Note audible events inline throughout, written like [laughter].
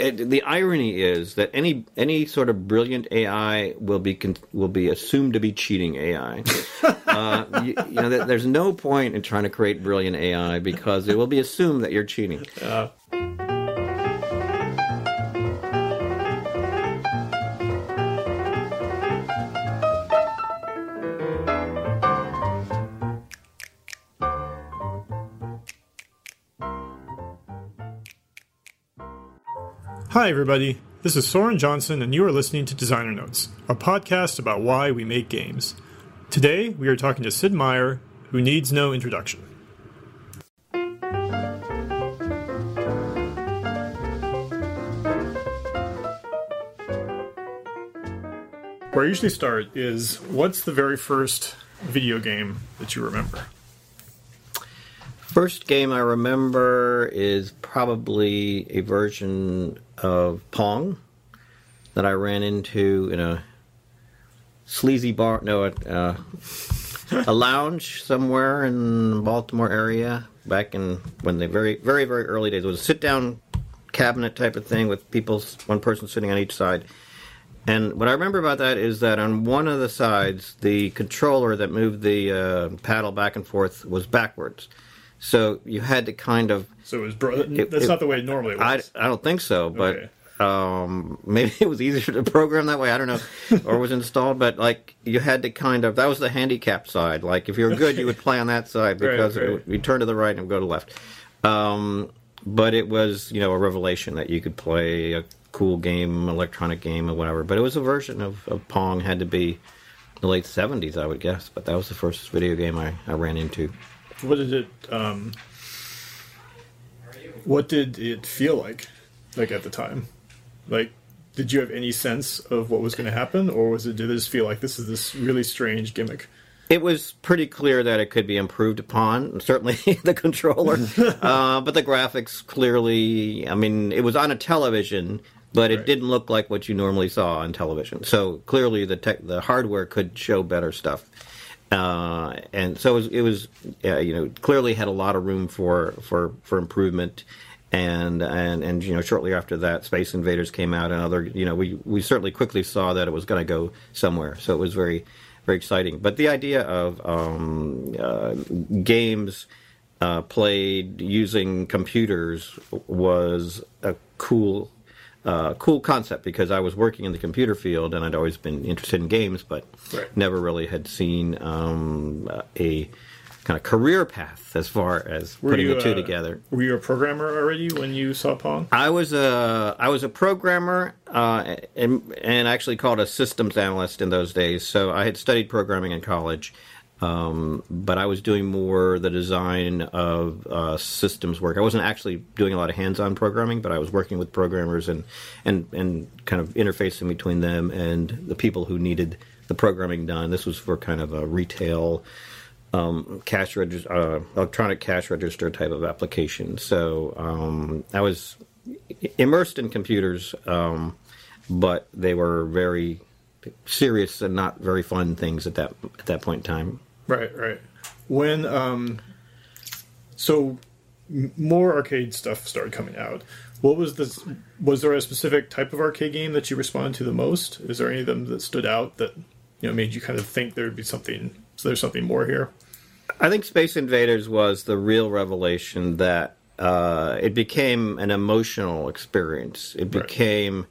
it, the irony is that any any sort of brilliant AI will be con- will be assumed to be cheating AI. [laughs] uh, you, you know, th- there's no point in trying to create brilliant AI because it will be assumed that you're cheating. Uh, Hi, everybody. This is Soren Johnson, and you are listening to Designer Notes, a podcast about why we make games. Today, we are talking to Sid Meier, who needs no introduction. Where I usually start is what's the very first video game that you remember? First game I remember is probably a version of Pong that I ran into in a sleazy bar, no, uh, a lounge somewhere in the Baltimore area back in when the very, very, very early days. It was a sit down cabinet type of thing with people, one person sitting on each side. And what I remember about that is that on one of the sides, the controller that moved the uh, paddle back and forth was backwards. So you had to kind of So it was bro- that's it- not the way it normally I, was. I don't think so, but Okay. um, maybe it was easier to program that way. I don't know, or was installed. But like you had to kind of that was the handicap side. Like if you were good, you would play on that side because right. it would- you turn to the right and go to the left. Um, but it was you know a revelation that you could play a cool game, electronic game, or whatever. But it was a version of, of Pong. Had to be the late seventies, I would guess. But that was the first video game I, I ran into. What did it? Um, what did it feel like? Like at the time, like did you have any sense of what was going to happen, or was it did it just feel like this is this really strange gimmick? It was pretty clear that it could be improved upon, certainly [laughs] the controller. [laughs] uh, but the graphics clearly, I mean, it was on a television, but it didn't look like what you normally saw on television. So clearly the tech, the hardware could show better stuff. Uh, and so it was, it was uh, you know, clearly had a lot of room for, for, for improvement. And, and, and, you know, shortly after that, Space Invaders came out and other, you know, we, we certainly quickly saw that it was going to go somewhere. So it was very, very exciting. But the idea of um, uh, games uh, played using computers was a cool, uh, cool concept because I was working in the computer field and I'd always been interested in games, but Right. never really had seen um, a kind of career path as far as Were putting you, the two uh, together. Were you a programmer already when you saw Pong? I was a I was a programmer uh, and, and actually called a systems analyst in those days. So I had studied programming in college, um, but I was doing more the design of uh, systems work. I wasn't actually doing a lot of hands-on programming, but I was working with programmers and and and kind of interfacing between them and the people who needed the programming done. This was for kind of a retail um, cash register, uh, electronic cash register type of application. So um, I was immersed in computers, um, but they were very serious and not very fun things at that at that point in time. Right, right. When um, so more arcade stuff started coming out. What was this? Was there a specific type of arcade game that you responded to the most? Is there any of them that stood out that you know made you kind of think there would be something? So there's something more here. I think Space Invaders was the real revelation that uh, it became an emotional experience. It Right. became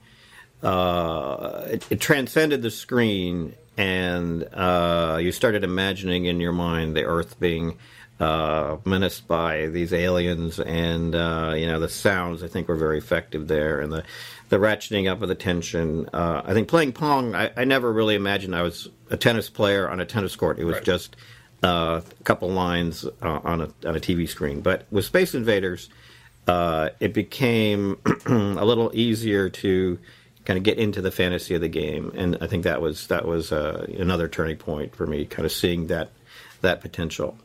uh, it, it transcended the screen, and uh, you started imagining in your mind the Earth being uh, menaced by these aliens, and uh, you know the sounds. I think were very effective there, and the the ratcheting up of the tension. Uh, I think playing pong. I, I never really imagined I was a tennis player on a tennis court. It was Right. just uh, a couple lines uh, on a on a TV screen. But with Space Invaders, uh, it became [clears throat] a little easier to kind of get into the fantasy of the game, and I think that was that was uh, another turning point for me, kind of seeing that that potential.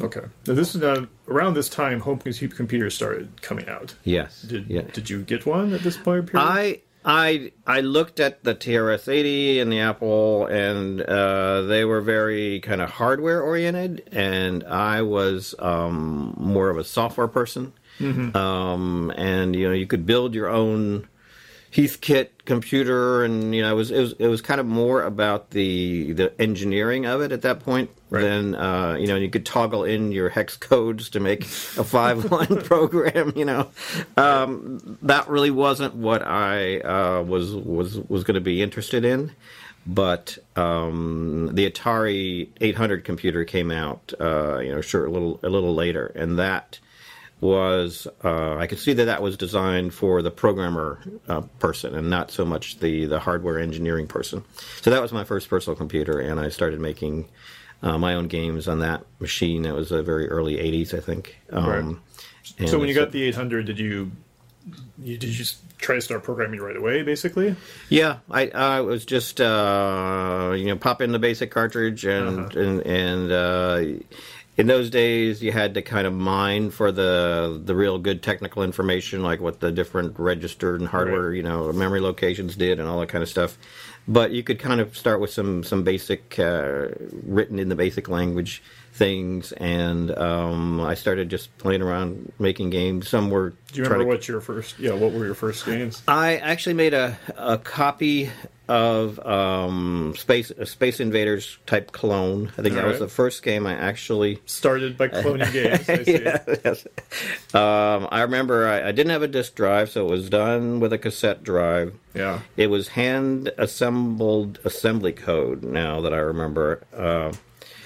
Okay. Now this is uh, around this time home computers started coming out. Yes. Did yeah. did you get one at this point? Period? I I I looked at the TRS-80 and the Apple, and uh, they were very kind of hardware oriented, and I was um, more of a software person. Um, and you know, you could build your own Heathkit computer, and you know, it was it was it was kind of more about the the engineering of it at that point Right. than uh, you know, you could toggle in your hex codes to make a five line [laughs] program. You know, um, that really wasn't what I uh, was was was going to be interested in. But um, the Atari 800 computer came out, uh, you know, sure a little a little later, and that was uh, I could see that that was designed for the programmer uh, person and not so much the the hardware engineering person. So that was my first personal computer, and I started making uh, my own games on that machine. That was a very early '80s, I think. Um, Right. So when you got the 800, did you, you did you just try to start programming right away, basically? Yeah, I I was just uh, you know pop in the basic cartridge and Uh-huh. and and uh, in those days you had to kind of mine for the the real good technical information like what the different registered and hardware Right. you know memory locations did and all that kind of stuff. But you could kind of start with some some basic uh, written in the basic language things, and um, I started just playing around making games. Some were Do you remember to what your first? Yeah, what were your first games? I actually made a, a copy of um, Space Space Invaders type clone. I think that was the first game I actually. Started by cloning [laughs] games. I see. Yeah, yes. Um, I remember I, I didn't have a disk drive, so it was done with a cassette drive. Yeah. It was hand assembled assembly code. Now that I remember, uh,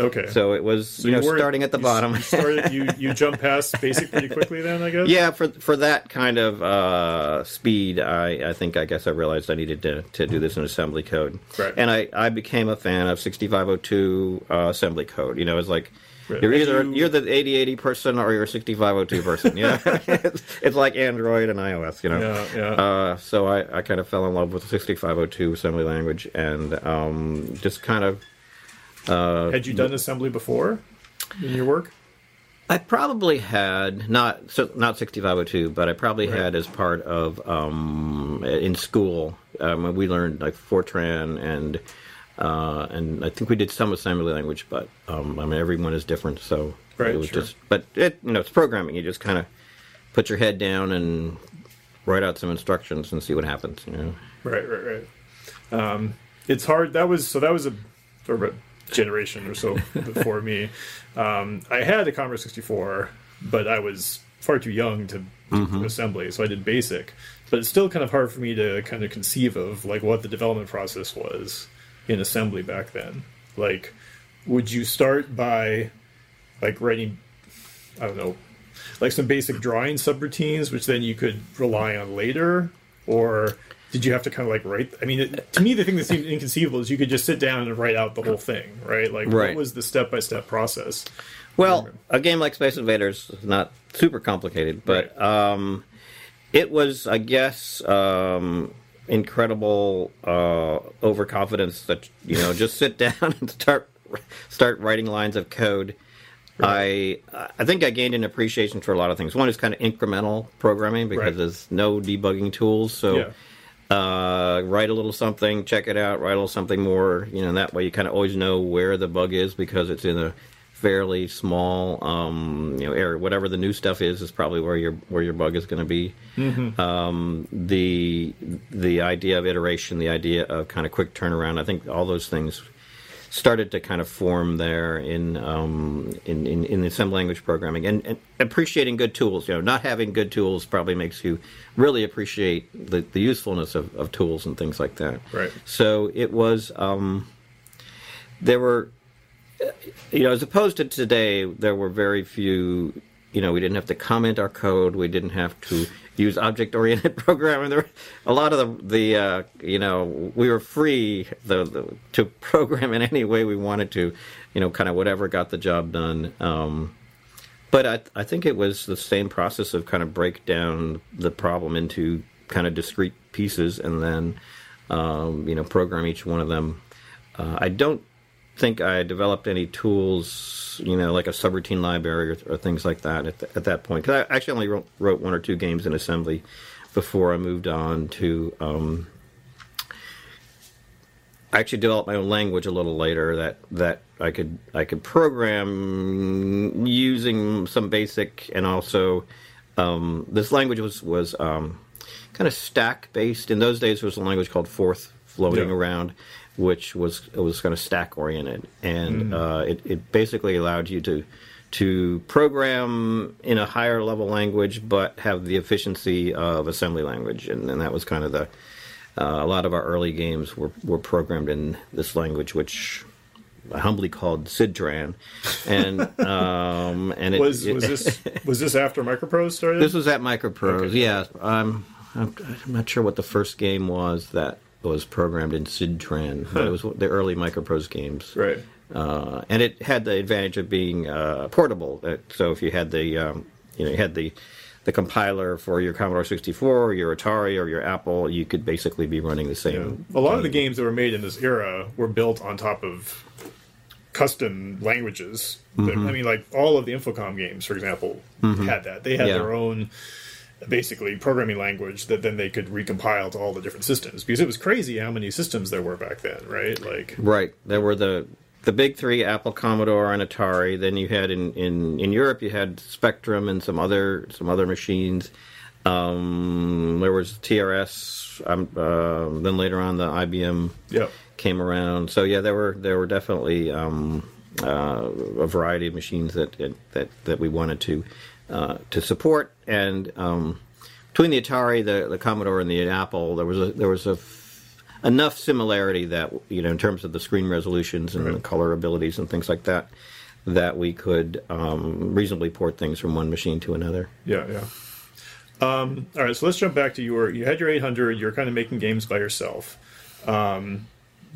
Okay. so it was you know weren't- starting at the you- bottom. You, started, [laughs] you you jump past basic pretty quickly then, I guess. Yeah, for for that kind of uh, speed, I, I think I guess I realized I needed to, to do this in assembly code, Right. and I, I became a fan of 6502 uh, assembly code. You know, it's like Right. you're either you- you're the 8080 person or you're a 6502 person. You know, it's, [laughs] [laughs] it's like Android and iOS. You know, Yeah, yeah. Uh, so I, I kind of fell in love with 6502 assembly language and um, just kind of Had you done assembly before in your work? I probably had not so not 6502, but I probably Right. had as part of um, in school. Um, we learned like Fortran and uh, and I think we did some assembly language, but um, I mean everyone is different, so Right, it was sure. just. But it you know it's programming. You just kind of put your head down and write out some instructions and see what happens. You know. Right, right, right. Um, it's hard. That was so. That was a sort of a generation or so [laughs] before me. Um, I had a Commodore 64, but I was far too young to do assembly, so I did BASIC. But it's still kind of hard for me to kind of conceive of like what the development process was in assembly back then. Like, would you start by like writing? I don't know, like some basic drawing subroutines, which then you could rely on later, or did you have to kind of like write? I mean, it, to me, the thing that seemed inconceivable is you could just sit down and write out the whole thing, right? Like, what was the step by step process? Well, a game like Space Invaders is not super complicated, but Right. um, it was, I guess, um, incredible uh, overconfidence that you know just sit [laughs] down and start start writing lines of code. I I think I gained an appreciation for a lot of things. One is kind of incremental programming because Right. there's no debugging tools, so Yeah. Uh, write a little something, check it out, write a little something more. You know, that way you kind of always know where the bug is because it's in a fairly small, um, you know, area. Whatever the new stuff is, is probably where your where your bug is going to be. Um, the the idea of iteration, the idea of kind of quick turnaround. I think all those things started to kind of form there in um, in, in in the assembly language programming and, and appreciating good tools. You know, not having good tools probably makes you really appreciate the, the usefulness of, of tools and things like that. Right. So it was. Um, there were, uh, you know, as opposed to today, there were very few. You know, we didn't have to comment our code. We didn't have to use object-oriented [laughs] programming. There, a lot of the, the uh, you know, we were free the, the, to program in any way we wanted to. You know, kind of whatever got the job done. Um, but I, I think it was the same process of kind of break down the problem into kind of discrete pieces and then, um, you know, program each one of them. Uh, I don't think I developed any tools, you know, like a subroutine library or, or things like that at, th- at that point. Because I actually only wrote, wrote one or two games in assembly before I moved on to. Um, I actually developed my own language a little later that that I could I could program using some basic and also um, this language was was um, kind kind of stack based. In those days, there was a language called Forth floating Yeah. around, which was it was kind of stack oriented, and uh, it, it basically allowed you to to program in a higher level language, but have the efficiency of assembly language, and, and that was kind of the uh, a lot of our early games were, were programmed in this language, which I humbly called SidTran, and [laughs] um, and it, Was was this [laughs] was this after Microprose started? this was at Microprose. Yeah, I'm, I'm I'm not sure what the first game was that was programmed in SidTran, but it was the early Microprose games. right. Uh, and it had the advantage of being uh, portable. Uh, So if you had the, um, you know, you had the the compiler for your Commodore 64, or your Atari, or your Apple, you could basically be running the Yeah. same. A lot of the games that were made in this era were built on top of custom languages. Mm-hmm. I mean, like all of the Infocom games, for example, had that. They had Yeah. their own basically programming language that then they could recompile to all the different systems because it was crazy how many systems there were back then, right? Like Right. There were the the big three: Apple, Commodore, and Atari. Then you had in, in, in Europe, you had Spectrum and some other some other machines. Um, there was TRS. Um, uh, then later on, the IBM yeah. came around. So yeah, there were there were definitely um, uh, a variety of machines that that that we wanted to uh, to support. And um, between the Atari, the, the Commodore, and the Apple, there was a there was a f- enough similarity that you know in terms of the screen resolutions and the color abilities and things like that that we could um, reasonably port things from one machine to another. Yeah, yeah. Um, all right, so let's jump back to your. You had your 800. You're kind of making games by yourself. Um,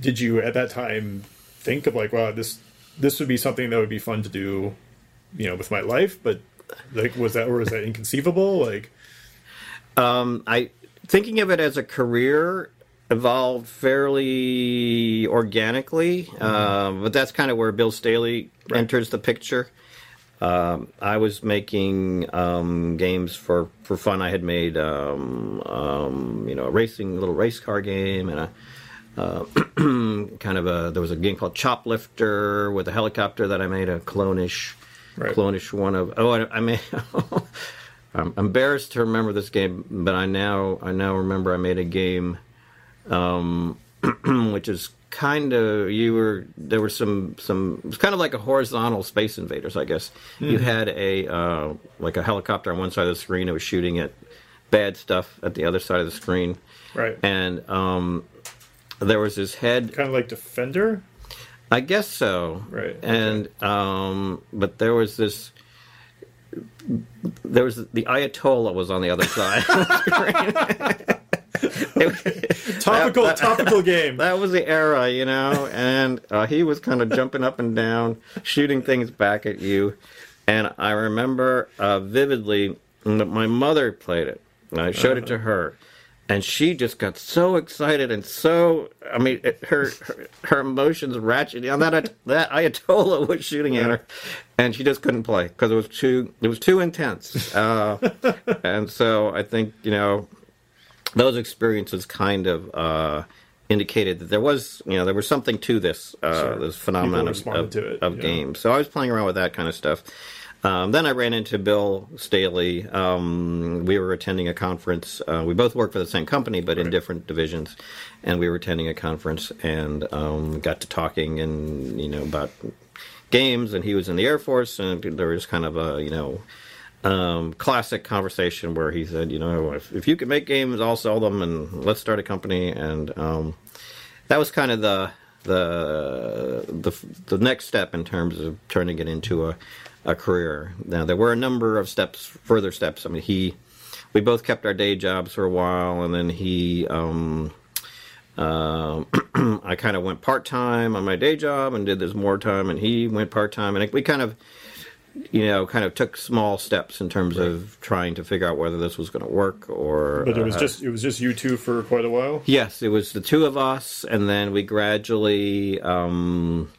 did you at that time think of like, wow, this this would be something that would be fun to do, you know, with my life? But like, was that or was that inconceivable? Like, um, I thinking of it as a career evolved fairly organically, um, but that's kind of where Bill Stealey Right. enters the picture. Um, I was making um, games for, for fun. I had made um, um, you know a racing little race car game and a uh, [clears throat] kind of a there was a game called Choplifter with a helicopter that I made a clone-ish Right. clone-ish one of. Oh, I, I made. [laughs] I'm embarrassed to remember this game, but I now I now remember I made a game, um, [clears throat] which is kind of you were there were some some it was kind of like a horizontal Space Invaders, I guess. You had a uh, like a helicopter on one side of the screen. It was shooting at bad stuff at the other side of the screen, right, and um, there was this head kind of like Defender. I guess so. Right, And um, but there was this. There was the Ayatollah was on the other side. [laughs] Topical, topical [laughs] game. that was the era, you know, and uh, he was kind of jumping up and down, shooting things back at you. And I remember uh, vividly that my mother played it. I showed it to her, and she just got so excited and so I mean it, her, her her emotions ratcheted. And that that Ayatollah was shooting at her, and she just couldn't play because it was too it was too intense. Uh, and so I think you know those experiences kind of uh, indicated that there was, you know, there was something to this uh, Sure. this phenomenon People of, of, to it, of yeah. games. So I was playing around with that kind of stuff. Um, then I ran into Bill Stealey. Um, we were attending a conference. Uh, we both worked for the same company, but in different divisions. And we were attending a conference and um, got to talking and you know about games. And he was in the Air Force, and there was kind of a you know um, classic conversation where he said, you know, if, if you can make games, I'll sell them, and let's start a company. And um, that was kind of the the the the next step in terms of turning it into a a career. Now there were a number of steps, further steps. I mean, he we both kept our day jobs for a while, and then he. Um, um, [clears throat] I kind of went part time on my day job and did this more time, and he went part time, and we kind of, you know, kind of took small steps in terms of trying to figure out whether this was going to work or. But it was uh, just it was just you two for quite a while. Yes, it was the two of us, and then we gradually um,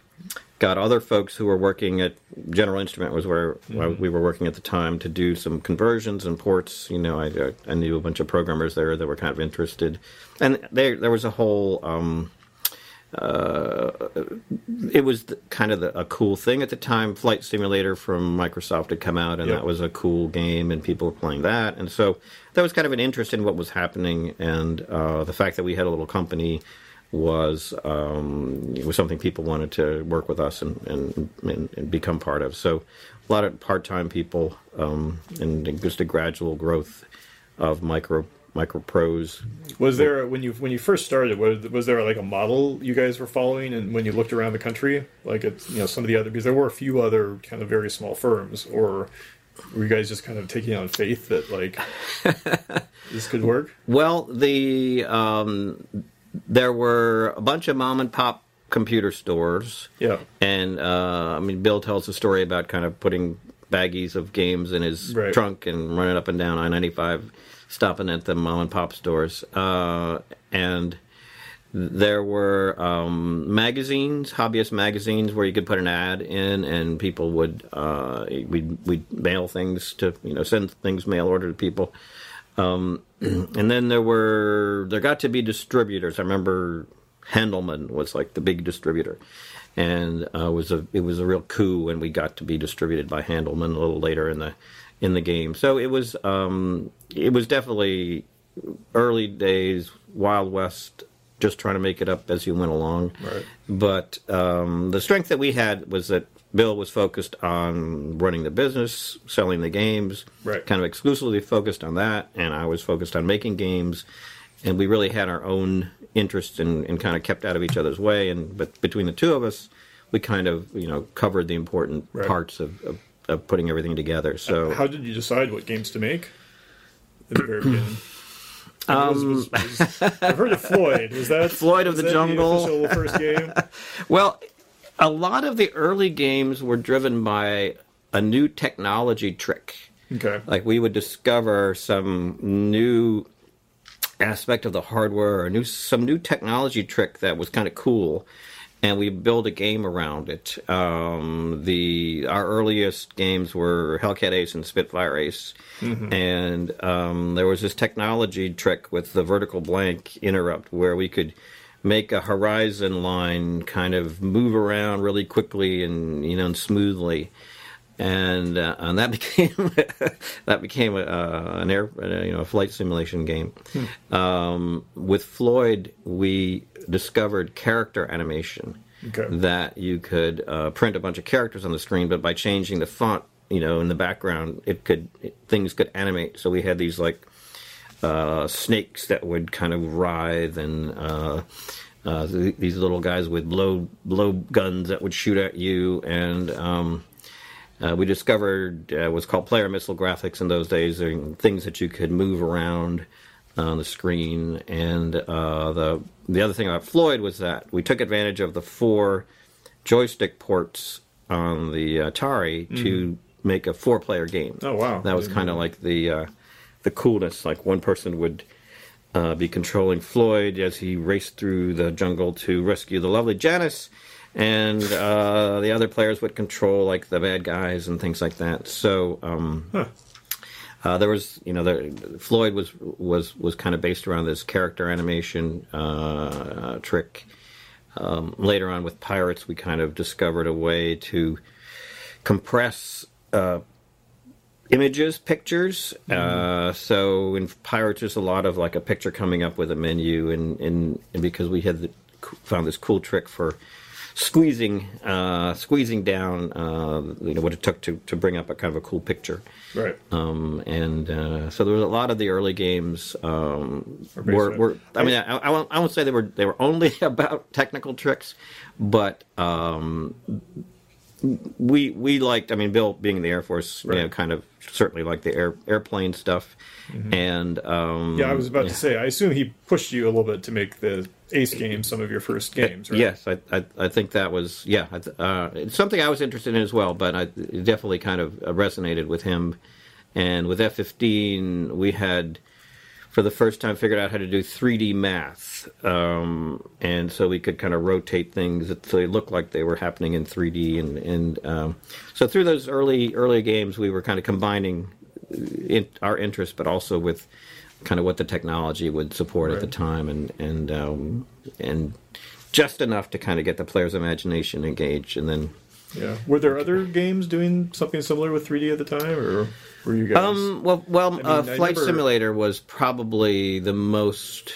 got other folks who were working at General Instrument was where, where we were working at the time to do some conversions and ports. You know, I, I knew a bunch of programmers there that were kind of interested, and there there was a whole. Um, uh, it was the, kind of the, a cool thing at the time. Flight Simulator from Microsoft had come out, and Yep. that was a cool game, and people were playing that, and so that was kind of an interest in what was happening, and uh, the fact that we had a little company was um, was something people wanted to work with us and, and, and, and become part of. So a lot of part time people, um, and just a gradual growth of micro micro pros. Was there when you when you first started? Was, was there like a model you guys were following, and when you looked around the country, like it's you know some of the other because there were a few other kind of very small firms, or were you guys just kind of taking on faith that like [laughs] this could work? Well, the um, there were a bunch of mom and pop computer stores. Yeah, And uh, I mean, Bill tells a story about kind of putting baggies of games in his Right. trunk and running up and down I ninety five, stopping at the mom and pop stores. Uh, and there were um, magazines, hobbyist magazines, where you could put an ad in, and people would uh, we'd we'd mail things to you know send things mail order to people. Um, [clears throat] and then there were there got to be distributors. I remember Handleman was like the big distributor, and uh, was a it was a real coup when we got to be distributed by Handleman a little later in the in the game. So it was um, it was definitely early days, Wild West, just trying to make it up as you went along. Right. But um, the strength that we had was that Bill was focused on running the business, selling the games, Right. kind of exclusively focused on that, and I was focused on making games. And we really had our own interests and, and kind of kept out of each other's way. And but between the two of us, we kind of you know covered the important Right. parts of, of, of putting everything together. So how did you decide what games to make? At the very beginning. I mean, was- was- was- um, I've heard of Floyd. Was that [laughs] Floyd of the Jungle. official first game? [laughs] Well, a lot of the early games were driven by a new technology trick. Okay. Like we would discover some new aspect of the hardware or new some new technology trick that was kind of cool and we build a game around it. Um, the our earliest games were Hellcat Ace and Spitfire Ace, and um, there was this technology trick with the vertical blank interrupt where we could make a horizon line kind of move around really quickly and you know and smoothly and uh, and that [laughs] became that became a, uh, an air uh, you know a flight simulation game. Um, with Floyd, we discovered character animation Okay. that you could uh, print a bunch of characters on the screen, but by changing the font, you know, in the background, it could it, things could animate. So we had these like uh, snakes that would kind of writhe and. Uh, uh, these little guys with blow blow guns that would shoot at you, and um, uh, we discovered uh, what's called player missile graphics in those days, and things that you could move around on the screen. And uh, the the other thing about Floyd was that we took advantage of the four joystick ports on the Atari to make a four player game. Oh, wow. That was kind of like the uh, the coolness. Like one person would uh, be controlling Floyd as he raced through the jungle to rescue the lovely Janice, and uh, the other players would control like the bad guys and things like that. So um, Huh. uh, there was, you know, there, Floyd was was was kind of based around this character animation uh, trick. Um, later on with Pirates, we kind of discovered a way to compress uh, images, pictures. Uh, so in Pirates, there's a lot of like a picture coming up with a menu, and and, and because we had the, found this cool trick for squeezing uh, squeezing down, uh, you know, what it took to to bring up a kind of a cool picture. Right. Um, and uh, so there was a lot of the early games um, were, were. I mean, I, I, won't, I won't say they were they were only [laughs] about technical tricks, but um, we we liked. I mean, Bill being in the Air Force, you know, kind of certainly liked the air airplane stuff, and um, Mm-hmm. Yeah, I was about yeah. to say. I assume he pushed you a little bit to make the Ace games some of your first games, right? Yes, I, I I think that was yeah. Uh, it's something I was interested in as well, but I it definitely kind of resonated with him. And with F fifteen, we had for the first time figured out how to do 3D math, um, and so we could kind of rotate things. So they looked like they were happening in 3D. And and um, so through those early early games, we were kind of combining in, our interest, but also with kind of what the technology would support at the time, and and um, and just enough to kind of get the player's imagination engaged, and then Yeah. Were there other games doing something similar with 3D at the time, or were you guys? Um, well, well, mean, uh, Flight remember- Simulator was probably the most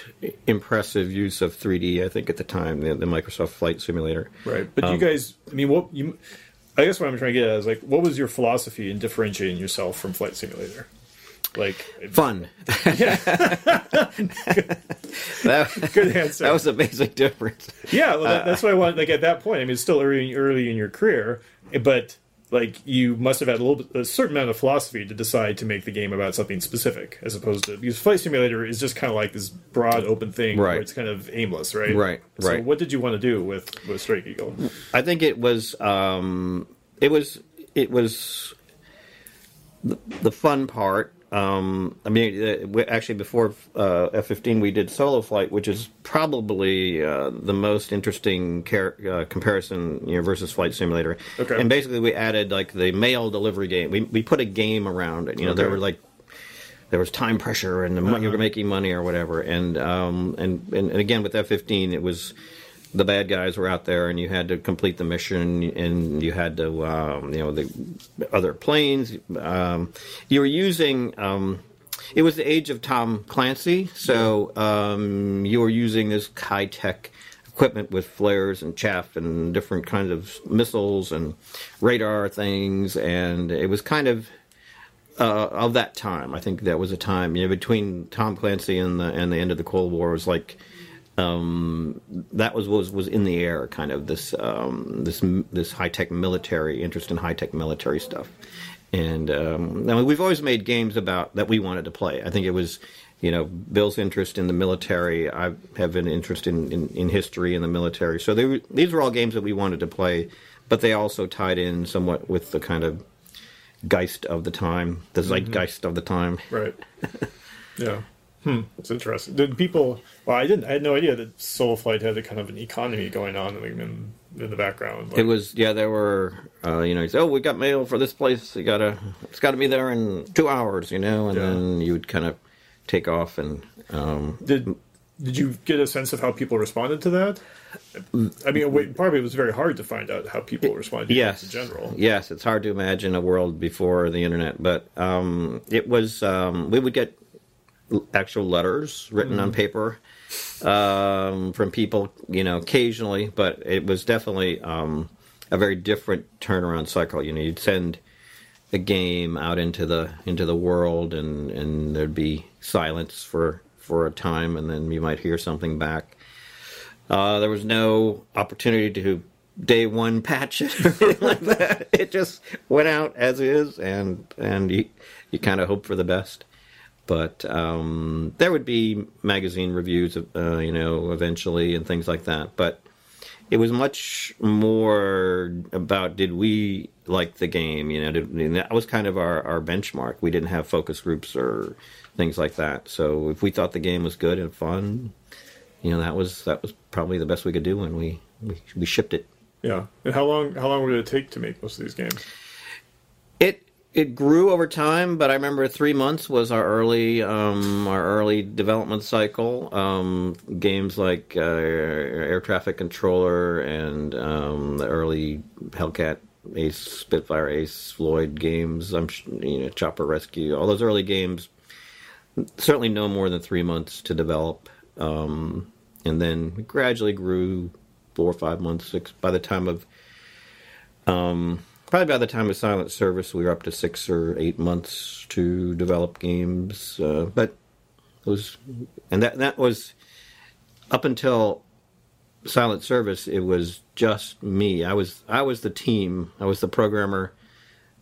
impressive use of 3D, I think, at the time. The, the Microsoft Flight Simulator. right. But you um, guys, I mean, what you? I guess what I'm trying to get at is like, what was your philosophy in differentiating yourself from Flight Simulator? Like, [laughs] Fun. [laughs] that, [laughs] good answer. that was a basic difference. Yeah, well, Uh, that, that's what I want. Like at that point, I mean, it's still early, early in your career, but like you must have had a little bit, a certain amount of philosophy to decide to make the game about something specific, as opposed to because Flight Simulator is just kind of like this broad, open thing Right. where it's kind of aimless, right? Right, So, right. what did you want to do with with Strike Eagle? I think it was um, it was it was the, the fun part. Um, I mean, uh, actually, before uh, F fifteen, we did Solo Flight, which is probably uh, the most interesting car- uh, comparison you know, versus Flight Simulator. Okay. And basically, we added like the mail delivery game. We we put a game around it. You know, there were like there was time pressure and the money, you were making money or whatever. And um, and, and and again with F fifteen, it was the bad guys were out there, and you had to complete the mission, and you had to um, you know the other planes. Um, you were using. Um, it was the age of Tom Clancy, so um, you were using this high tech equipment with flares and chaff and different kinds of missiles and radar things, and it was kind of uh, of that time. I think that was a time you know between Tom Clancy and the and the end of the Cold War was like um, that was was was in the air, kind of this um, this this high tech military interest in high tech military stuff. And um, I mean, we've always made games about that we wanted to play. I think it was, you know, Bill's interest in the military. I have an interest in, in, in history and the military. So they were, these were all games that we wanted to play, but they also tied in somewhat with the kind of geist of the time, the zeitgeist of the time. Right. [laughs] yeah. Hmm. It's interesting. Did people? Well, I didn't. I had no idea that Solo Flight had a kind of an economy going on in, in, the background. Like, It was yeah. There were uh, you know. You say, oh, we got mail for this place. You gotta. It's got to be there in two hours. You know, and Yeah. then you would kind of take off and. Um, Did Did you get a sense of how people responded to that? I mean, wait, probably it was very hard to find out how people responded to yes, in general. yes. It's hard to imagine a world before the internet, but um, it was. Um, we would get actual letters written Mm-hmm. on paper um, from people, you know, occasionally, but it was definitely um, a very different turnaround cycle. You know, you'd send a game out into the into the world, and and there'd be silence for for a time, and then you might hear something back. Uh, there was no opportunity to day one patch it [laughs] or anything like that. It just went out as is, and and you you kind of hope for the best. But um, there would be magazine reviews, uh, you know, eventually and things like that. But it was much more about did we like the game? You know, did, that was kind of our, our benchmark. We didn't have focus groups or things like that. So if we thought the game was good and fun, you know, that was that was probably the best we could do, and we we, we shipped it. Yeah. And how long how long would it take to make most of these games? It it grew over time, but I remember three months was our early um, our early development cycle. Um, games like uh, Air Traffic Controller and um, the early Hellcat Ace Spitfire Ace Floyd games. I'm you know Chopper Rescue. All those early games certainly no more than three months to develop, um, and then gradually grew four or five months, six. By the time of um, probably by the time of Silent Service, we were up to six or eight months to develop games. Uh, but it was, and that that was up until Silent Service. It was just me. I was I was the team. I was the programmer,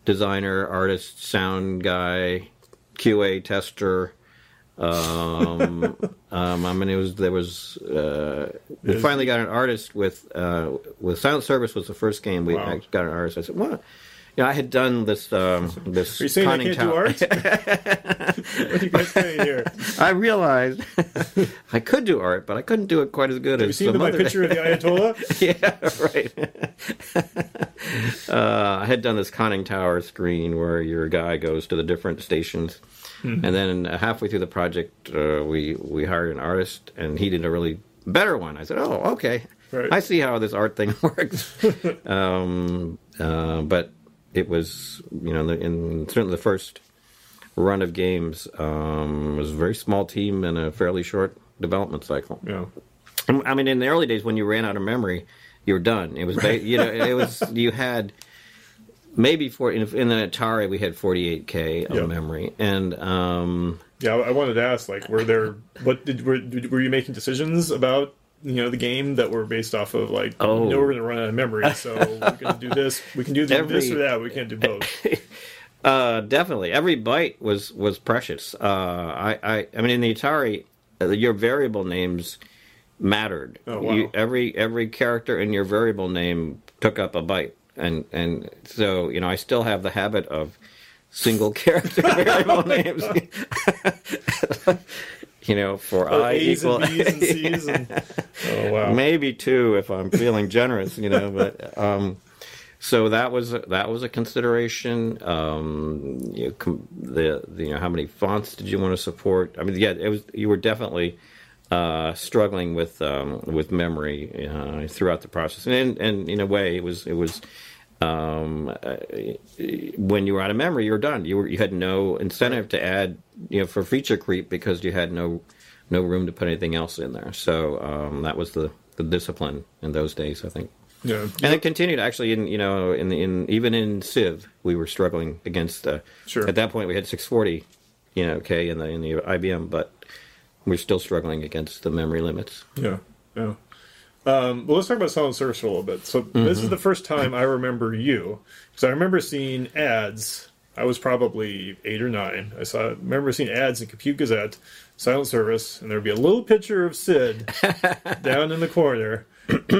designer, artist, sound guy, QA tester. Um, um, I mean, it was there was uh, we finally got an artist with uh, with Silent Service was the first game we Wow. got an artist. I said, "What?" You know, I had done this um, this Are you saying I conning can't do tower- art? [laughs] what are you guys saying here? [laughs] I realized [laughs] I could do art, but I couldn't do it quite as good Have you as seen some my other- picture of the Ayatollah? yeah, right. uh, I had done this conning tower screen where your guy goes to the different stations, Mm-hmm. and then halfway through the project, uh, we we hired an artist, and he did a really better one. I said, "Oh, okay." Right. I see how this art thing works. um, uh, but it was, you know, in, in certainly the first run of games um, was a very small team and a fairly short development cycle. Yeah. I mean, in the early days when you ran out of memory, you were done. It was, ba- [laughs] you know, it was you had maybe for in, in the Atari we had 48k of Yeah. memory, and um, Yeah, I wanted to ask, like, were there what did were, were you making decisions about you know the game that we're based off of like, Oh. you know, we're going to run out of memory, [laughs] so we're going to do this, we can do the, this or that, we can't do both. [laughs] Uh, definitely. Every byte was was precious. Uh, I, I I mean, in the Atari, uh, your variable names mattered. Oh, wow. You, every every character in your variable name took up a byte, and and so you know, I still have the habit of single [laughs] character variable names. You know, for Oh, I A's equal and B's and [laughs] C's and oh wow, maybe two if I'm feeling generous, you know. But um, so that was that was a consideration. Um, you know, the, the you know how many fonts did you want to support? I mean, yeah, it was you were definitely uh, struggling with um, with memory uh, throughout the process, and and in a way, it was it was. Um, uh, when you were out of memory, you were done. You were you had no incentive to add, you know, for feature creep because you had no no room to put anything else in there. So um, that was the, the discipline in those days, I think. yeah, And it continued actually in you know in in even in Civ we were struggling against. Uh, Sure. At that point we had 640, you know, K in the in the IBM, but we're still struggling against the memory limits. yeah, yeah. Um, well, let's talk about Silent Service for a little bit. So this Mm-hmm. is the first time I remember you because I remember seeing ads. I was probably eight or nine. I saw remember seeing ads in Compute Gazette, Silent Service, and there'd be a little picture of Sid [laughs] down in the corner.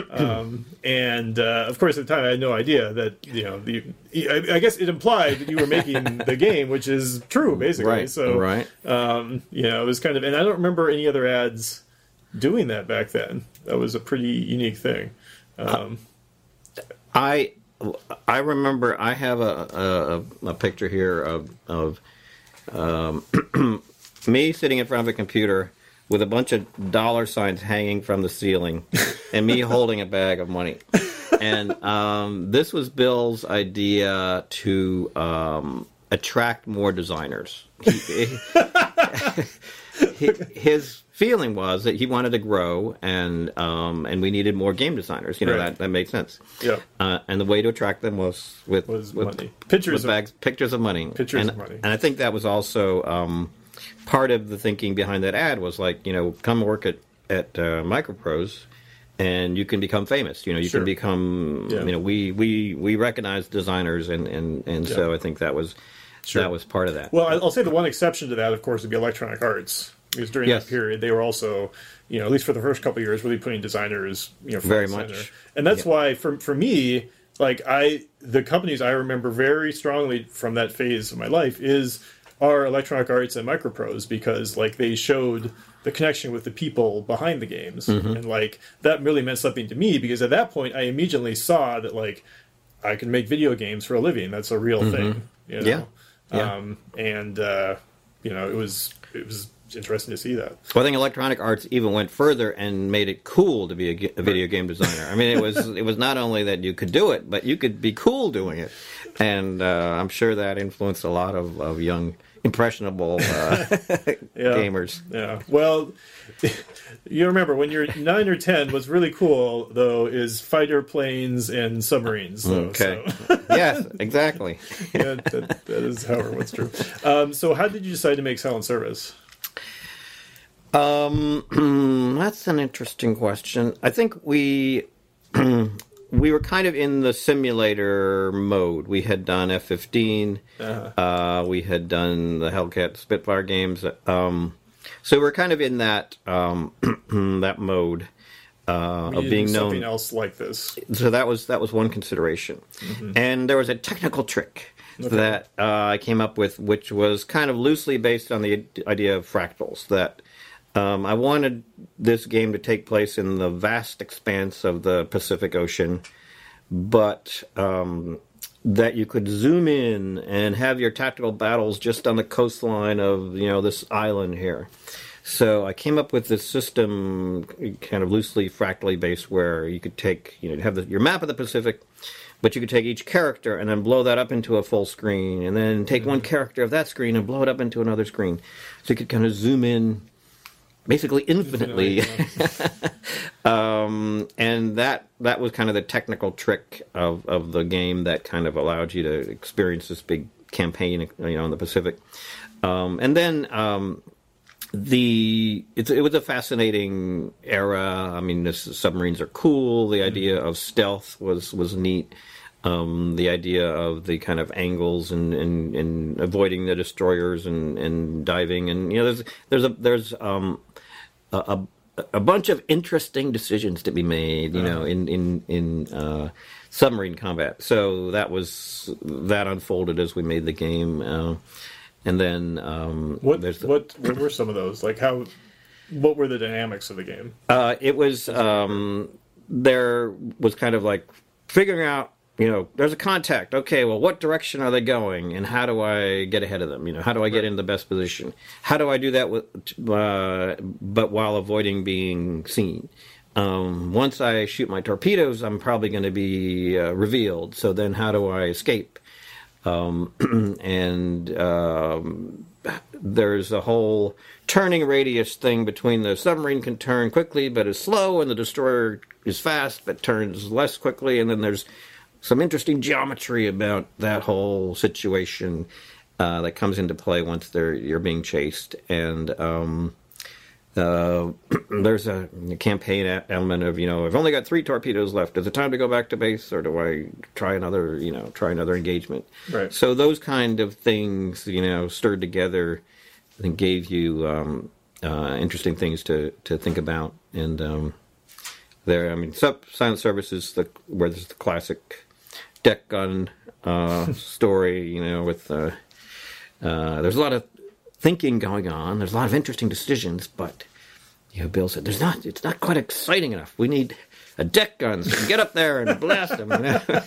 um, and uh, of course, at the time, I had no idea that you know the. I, I guess it implied that you were making [laughs] the game, which is true, basically. Right. So, right. um, you know, it was kind of, and I don't remember any other ads doing that back then. That was a pretty unique thing. Um, I I remember I have a a, a picture here of of um, [clears throat] me sitting in front of a computer with a bunch of dollar signs hanging from the ceiling, [laughs] and me holding a bag of money. And um, this was Bill's idea to um, attract more designers. [laughs] [laughs] [laughs] His feeling was that he wanted to grow, and um, and we needed more game designers. You know Right. that that made sense. yeah, Uh, and the way to attract them was with was with, money. Pictures with of bags, pictures of money, Pictures and, of money. And I think that was also um, part of the thinking behind that ad was like, you know, come work at at uh, Microprose, and you can become famous. You know, you Sure. can become. Yeah. You know, we we we recognize designers, and and and so I think that was Sure. that was part of that. Well, I- I'll say the one exception to that, of course, would be Electronic Arts, because during Yes. that period they were also, you know, at least for the first couple of years, really putting designers, you know, Very and much. center. And that's Yeah. why, for for me, like I, the companies I remember very strongly from that phase of my life is are Electronic Arts and Microprose because like they showed the connection with the people behind the games, Mm-hmm. and like that really meant something to me because at that point I immediately saw that like I can make video games for a living. That's a real thing. You know? Mm-hmm. Yeah. Yeah. Um, and uh, you know, it was it was interesting to see that. Well, I think Electronic Arts even went further and made it cool to be a, a video game designer. I mean, it was [laughs] it was not only that you could do it, but you could be cool doing it, and uh, I'm sure that influenced a lot of, of young impressionable uh, [laughs] Yeah. gamers. Yeah. Well, [laughs] you remember when you're nine or ten, what's really cool though is fighter planes and submarines. Though, Okay. So, [laughs] yes, exactly. yeah, that, that is however what's true. Um, so how did you decide to make Silent Service? Um, [clears throat] that's an interesting question. I think we [clears throat] we were kind of in the simulator mode. We had done F fifteen. Uh-huh. Uh, we had done the Hellcat Spitfire games. Um, so we're kind of in that um, [clears throat] that mode uh, of being known. something else like this. So that was that was one consideration, and there was a technical trick that uh, I came up with, which was kind of loosely based on the idea of fractals. That um, I wanted this game to take place in the vast expanse of the Pacific Ocean, but um, that you could zoom in and have your tactical battles just on the coastline of you know this island here. So I came up with this system, kind of loosely fractally based, where you could take, you know, have the, your map of the Pacific, but you could take each character and then blow that up into a full screen, and then take one character of that screen and blow it up into another screen. So you could kind of zoom in basically infinitely. [laughs] um, and that that was kind of the technical trick of, of the game that kind of allowed you to experience this big campaign, you know, in the Pacific. Um, and then um, the it, it was a fascinating era. I mean, the submarines are cool. The idea of stealth was was neat. Um, the idea of the kind of angles and, and, and avoiding the destroyers and, and diving and you know there's there's a there's um, a, a, a bunch of interesting decisions to be made you know in in in uh, submarine combat so that was that unfolded as we made the game uh, and then um, What there's the- what what were some of those? Like how what were the dynamics of the game? Uh, it was um, there was kind of like figuring out. You know, there's a contact. Okay, well, what direction are they going, and how do I get ahead of them? You know, how do I get in the best position? How do I do that with, uh, but while avoiding being seen? Um, once I shoot my torpedoes, I'm probably going to be uh, revealed. So then, how do I escape? Um, [clears throat] and um, there's a whole turning radius thing between the submarine can turn quickly but is slow, and the destroyer is fast but turns less quickly. And then there's some interesting geometry about that whole situation uh, that comes into play once they're you're being chased. And um, uh, [clears throat] there's a, campaign element of you know I've only got three torpedoes left. Is it time to go back to base, or do I try another you know try another engagement? Right. So those kind of things you know stirred together, and gave you um, uh, interesting things to to think about. And um, there, I mean, sub, silent service is the where there's the classic deck gun uh, story. You know, with uh, uh, there's a lot of thinking going on. There's a lot of interesting decisions, but you know, Bill said there's not. It's not quite exciting enough. We need a deck gun so get up there and blast them. You know? [laughs]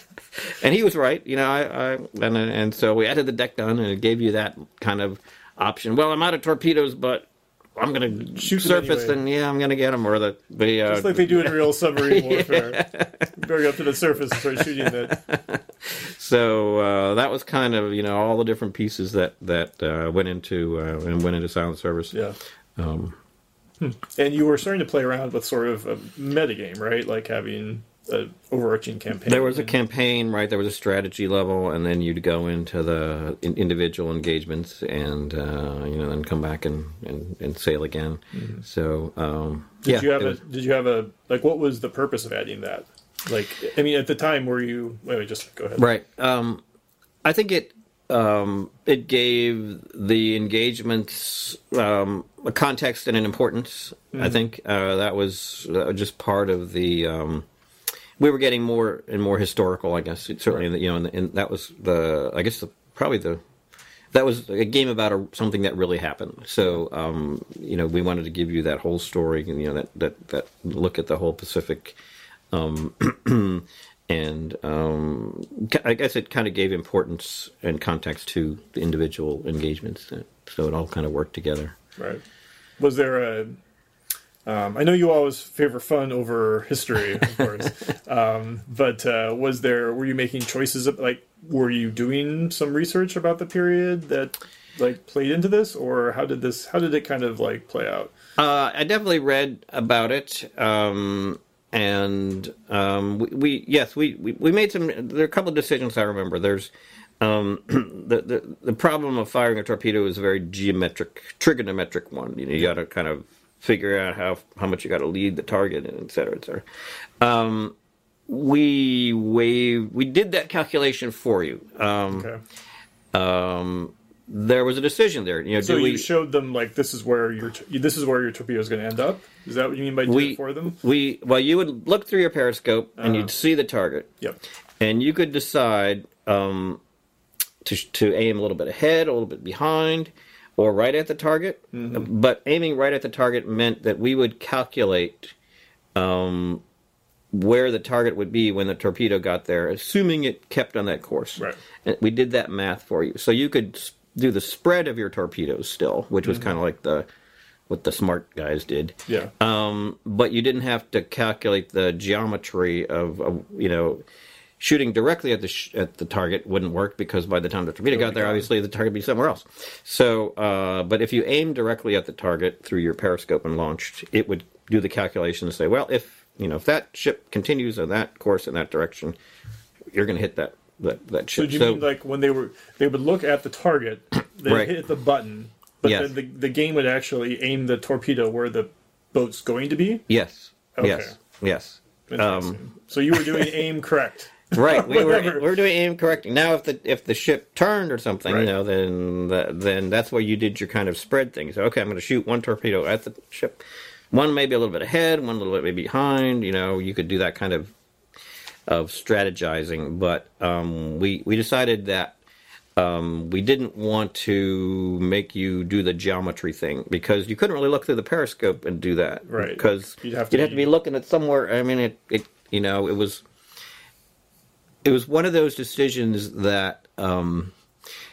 and he was right. You know, I, I and and so we added the deck gun, and it gave you that kind of option. Well, I'm out of torpedoes, but I'm going to Shoot them surface, anyway. and yeah, I'm going to get them. Or the the uh, Just like they do in [laughs] real submarine warfare. Going up to the surface and start shooting it. [laughs] so uh, that was kind of you know all the different pieces that that uh, went into uh, and went into silent service. Yeah. Um, And you were starting to play around with sort of a metagame, right? Like having an overarching campaign. There was a campaign, right? There was a strategy level, and then you'd go into the in- individual engagements, and uh, you know, then come back and, and, and sail again. So, um, Did yeah, you have a? was- Did you have a? Like, what was the purpose of adding that? Like, I mean, at the time, were you? Wait, wait just go ahead. right? Um, I think it um, it gave the engagements um, a context and an importance. I think uh, that was uh, just part of the. Um, we were getting more and more historical, I guess. Certainly, you know, and, and that was the, I guess, the, probably the, that was a game about a, something that really happened. So, um, you know, we wanted to give you that whole story, and you know, that that that look at the whole Pacific, um, [clears throat] and um, I guess it kind of gave importance and context to the individual engagements. So it all kind of worked together. Right. Was there a? Um, I know you always favor fun over history, of [laughs] course. um, but uh, was there? Were you making choices? Of, like, were you doing some research about the period that like played into this, or how did this? How did it kind of like play out? Uh, I definitely read about it, um, and um, we, we yes, we, we, we made some. There are a couple of decisions I remember. There's um, [clears throat] the, the the problem of firing a torpedo is a very geometric, trigonometric one. You know, you got to kind of figure out how how much you got to lead the target, and et cetera, et cetera. Um, we waived, we did that calculation for you. Um, Okay. um, there was a decision there. You know, So do you we showed them like this is where your this is where your torpedo is going to end up. Is that what you mean by do we it for them? we well you would look through your periscope and Uh-huh. you'd see the target Yep. and you could decide um, to to aim a little bit ahead a little bit behind or right at the target Mm-hmm. but aiming right at the target meant that we would calculate um, where the target would be when the torpedo got there assuming it kept on that course Right. and we did that math for you so you could do the spread of your torpedoes still which was kind of like the what the smart guys did. Yeah. Um, but you didn't have to calculate the geometry of, of you know, shooting directly at the sh- at the target wouldn't work because by the time the torpedo got there, obviously the target would be somewhere else. So, uh, but if you aim directly at the target through your periscope and launched, it would do the calculation and say, well, if you know if that ship continues on that course in that direction, you're going to hit that that that So do you mean like when they were they would look at the target, [clears throat] they Right. hit the button, but Yes. then the, the game would actually aim the torpedo where the boat's going to be? yes, Okay. yes, yes. Interesting. so you were doing aim correct. Right, we were we were doing aim correcting. Now, if the if the ship turned or something, Right. you know, then that, then that's where you did your kind of spread thing. So, okay, I'm going to shoot one torpedo at the ship, one maybe a little bit ahead, one a little bit maybe behind. You know, you could do that kind of of strategizing. But um, we we decided that um, we didn't want to make you do the geometry thing because you couldn't really look through the periscope and do that. Right. Because You'd have to you'd have to be- be looking at somewhere. I mean, it, it you know, it was it was one of those decisions that um,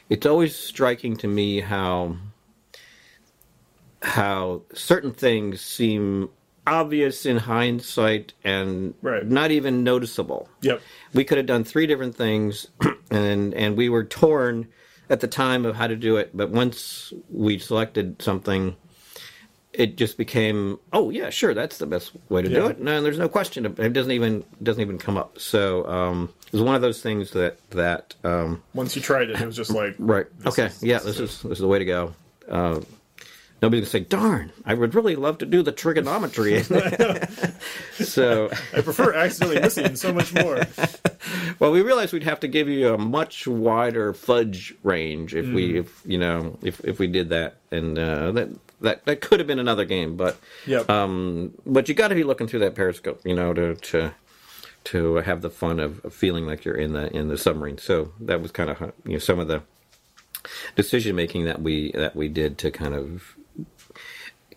it's always striking to me how how certain things seem obvious in hindsight and Right. not even noticeable. Yep. We could have done three different things, [clears throat] and and we were torn at the time of how to do it. But once we selected something, it just became, oh yeah, sure, that's the best way to do it. No, there's no question. It doesn't even doesn't even come up. So um, it was one of those things that that um, Once you tried it, it was just like [laughs] right. okay, is- yeah, this is is this is the way to go. Uh, Nobody's gonna say, "Darn, I would really love to do the trigonometry." [laughs] [laughs] so, I prefer accidentally missing so much more. well, we realized we'd have to give you a much wider fudge range if we, Mm. if you know, if if we did that, and uh, that that that could have been another game, but Yep. um, but you got to be looking through that periscope, you know, to to to have the fun of, of feeling like you're in the in the submarine. So that was kind of you know some of the decision making that we that we did to kind of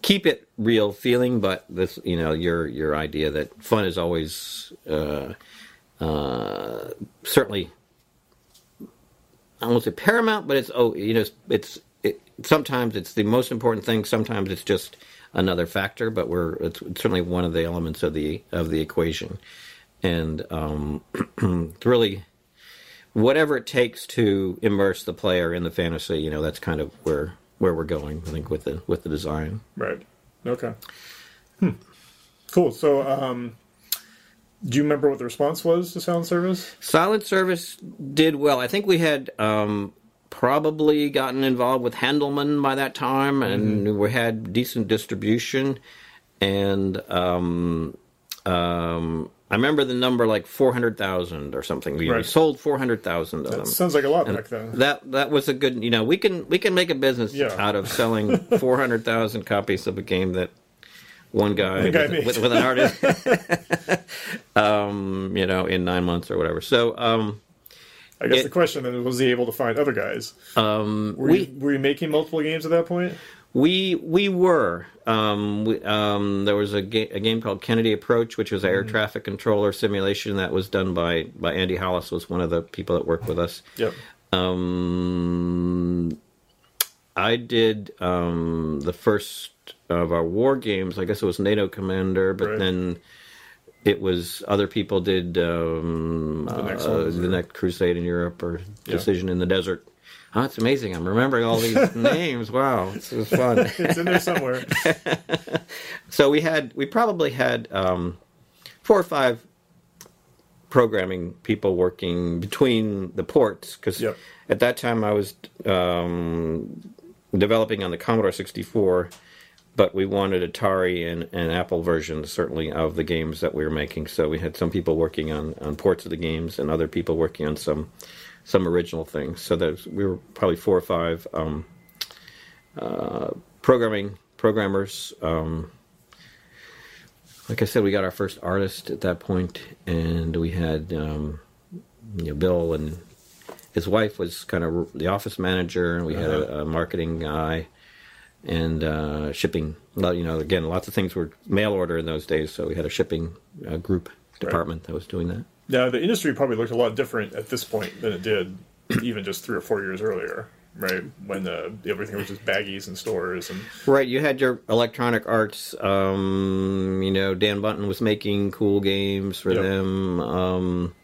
keep it real feeling, but this you know your your idea that fun is always uh, uh, certainly I won't say paramount, but it's oh you know it's, it's it, sometimes it's the most important thing. Sometimes it's just another factor, but we're it's, it's certainly one of the elements of the of the equation, and um, [clears throat] it's really whatever it takes to immerse the player in the fantasy. You know that's kind of where where we're going. I think with the with the design. Right. Okay. Hmm. Cool. So, um, do you remember what the response was to Silent Service? Silent Service did well. I think we had um, probably gotten involved with Handleman by that time, and we had decent distribution. And um, um, I remember the number like four hundred thousand or something. We, Right. sold four hundred thousand of them. Sounds like a lot back then. That that was a good. You know, we can we can make a business Yeah. out of selling [laughs] four hundred thousand copies of a game that one guy, One guy with, with, with an artist, [laughs] [laughs] um, you know, in nine months or whatever. So. I guess it- the question then was he able to find other guys? um, Were, we you, were you making multiple games at that point? we we were um, we, um, there was a, ga- a game called Kennedy Approach, which was an air traffic controller simulation that was done by by Andy Hollis, was one of the people that worked with us. Yep. Um, I did um, the first of our war games. I guess it was NATO Commander, but Right. then it was other people did um, The next uh, the next Crusade in Europe or Yeah. Decision in the Desert. Oh, it's amazing! I'm remembering all these [laughs] names. Wow, this is fun. [laughs] It's in there somewhere. [laughs] So we had we probably had um, four or five programming people working between the ports because Yep. at that time I was um, developing on the Commodore 64, but we wanted Atari and, and Apple versions certainly of the games that we were making. So we had some people working on, on ports of the games and other people working on some some original things. So there's we were probably four or five um, uh, programming programmers. Um, like I said, we got our first artist at that point, and we had um, you know Bill and his wife was kind of the office manager, and we had a, a marketing guy and uh, shipping. You know, again, lots of things were mail order in those days, so we had a shipping uh, group department that was doing that. Now, the industry probably looked a lot different at this point than it did [clears throat] even just three or four years earlier. right? When uh, everything was just baggies and stores and Right, you had your Electronic Arts. Um, you know, Dan Bunten was making cool games for Yep. them. Um,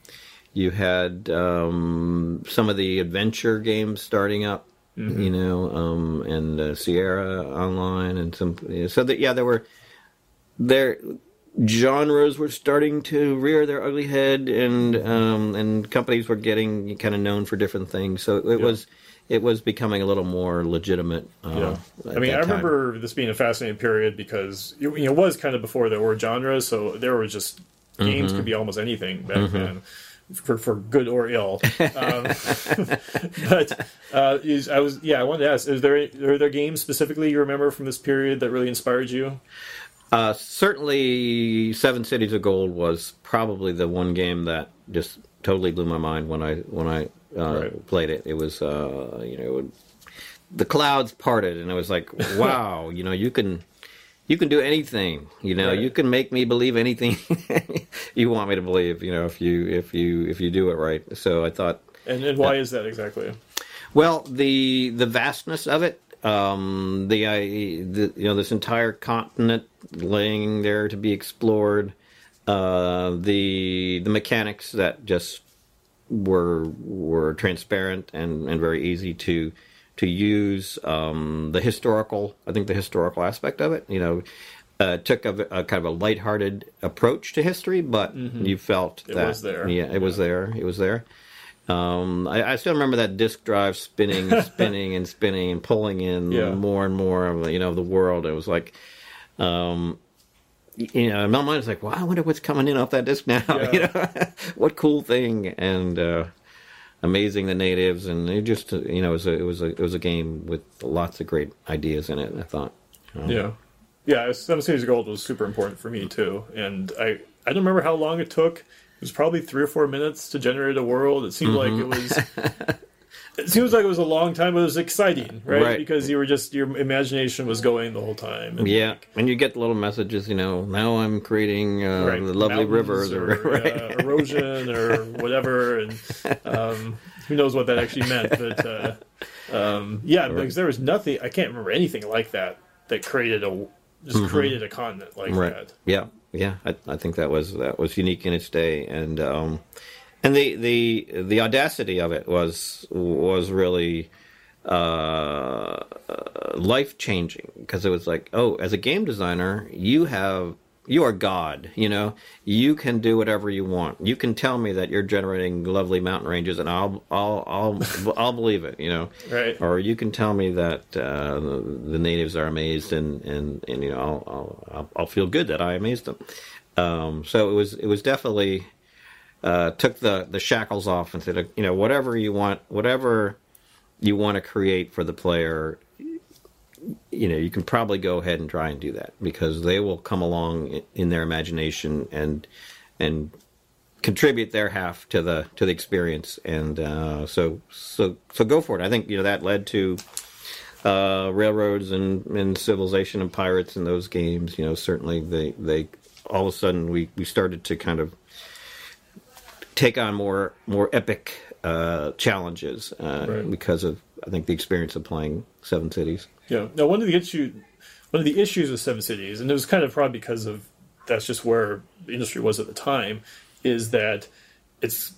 you had um, some of the adventure games starting up. You know, um, and uh, Sierra Online, and some. So that yeah, there were there genres were starting to rear their ugly head, and um, and companies were getting kind of known for different things. So it was it was becoming a little more legitimate. Uh, Yeah, I mean, I time. remember this being a fascinating period because it, you know, it was kind of before there were genres, so there were just games Mm-hmm. could be almost anything back then, for for good or ill. [laughs] Um, [laughs] but uh, is, I was yeah, I wanted to ask: Is there are there games specifically you remember from this period that really inspired you? Uh, certainly, Seven Cities of Gold was probably the one game that just totally blew my mind when I when I uh, Right. played it. It was uh, you know it- the clouds parted, and it was like, [laughs] wow, you know, you can you can do anything. You know, Right. you can make me believe anything [laughs] you want me to believe. You know, if you if you if you do it right. So I thought And and why is that exactly? well, the the vastness of it, um, the, I, the you know this entire continent laying there to be explored, uh, the the mechanics that just were were transparent and, and very easy to to use. Um, the historical, I think the historical aspect of it, you know. Uh, took a, a kind of a lighthearted approach to history, but you felt It that was there. Yeah, it was there. It was there. Um, I, I still remember that disk drive spinning, and [laughs] spinning, and spinning, and pulling in Yeah. more and more of the, you know the world. It was like, um, you know, my mind was like, well, I wonder what's coming in off that disc now." [laughs] Yeah. You know, [laughs] what cool thing and uh, amazing the natives, and it just you know it was a it was a it was a game with lots of great ideas in it. I thought. Um, Yeah, yeah. Seven Cities of Gold was super important for me too, and I I don't remember how long it took. It was probably three or four minutes to generate a world. It seemed like it was. [laughs] It seems like it was a long time, but it was exciting, right? Right. Because you were just your imagination was going the whole time. And Yeah, and you get the little messages, you know. Now I'm creating uh, right, the lovely mountains rivers, or, or, [laughs] right? uh, erosion or whatever, and um, who knows what that actually meant. But uh, um, yeah, because there was nothing. I can't remember anything like that that created a just created a continent like Mm-hmm. that. yeah yeah I, I think that was that was unique in its day and um and the the the audacity of it was was really uh, life changing because it was like oh as a game designer you have you are god you know you can do whatever you want you can tell me that you're generating lovely mountain ranges and i'll i'll i'll [laughs] i'll believe it you know Right. or you can tell me that uh, the, natives are amazed, and, and, and you know I'll, I'll I'll I'll feel good that I amazed them. Um, so it was it was definitely uh, took the the shackles off and said you know whatever you want whatever you want to create for the player you know you can probably go ahead and try and do that because they will come along in their imagination and and contribute their half to the to the experience. And uh, so so so go for it. I think you know that led to uh, railroads and, and civilization and pirates in those games. You know certainly they they all of a sudden we we started to kind of take on more more epic uh, challenges uh, Right. because of i think the experience of playing seven cities Yeah. Now, one of the issue, one of the issues with Seven Cities, and it was kind of probably because of that's just where the industry was at the time, is that it's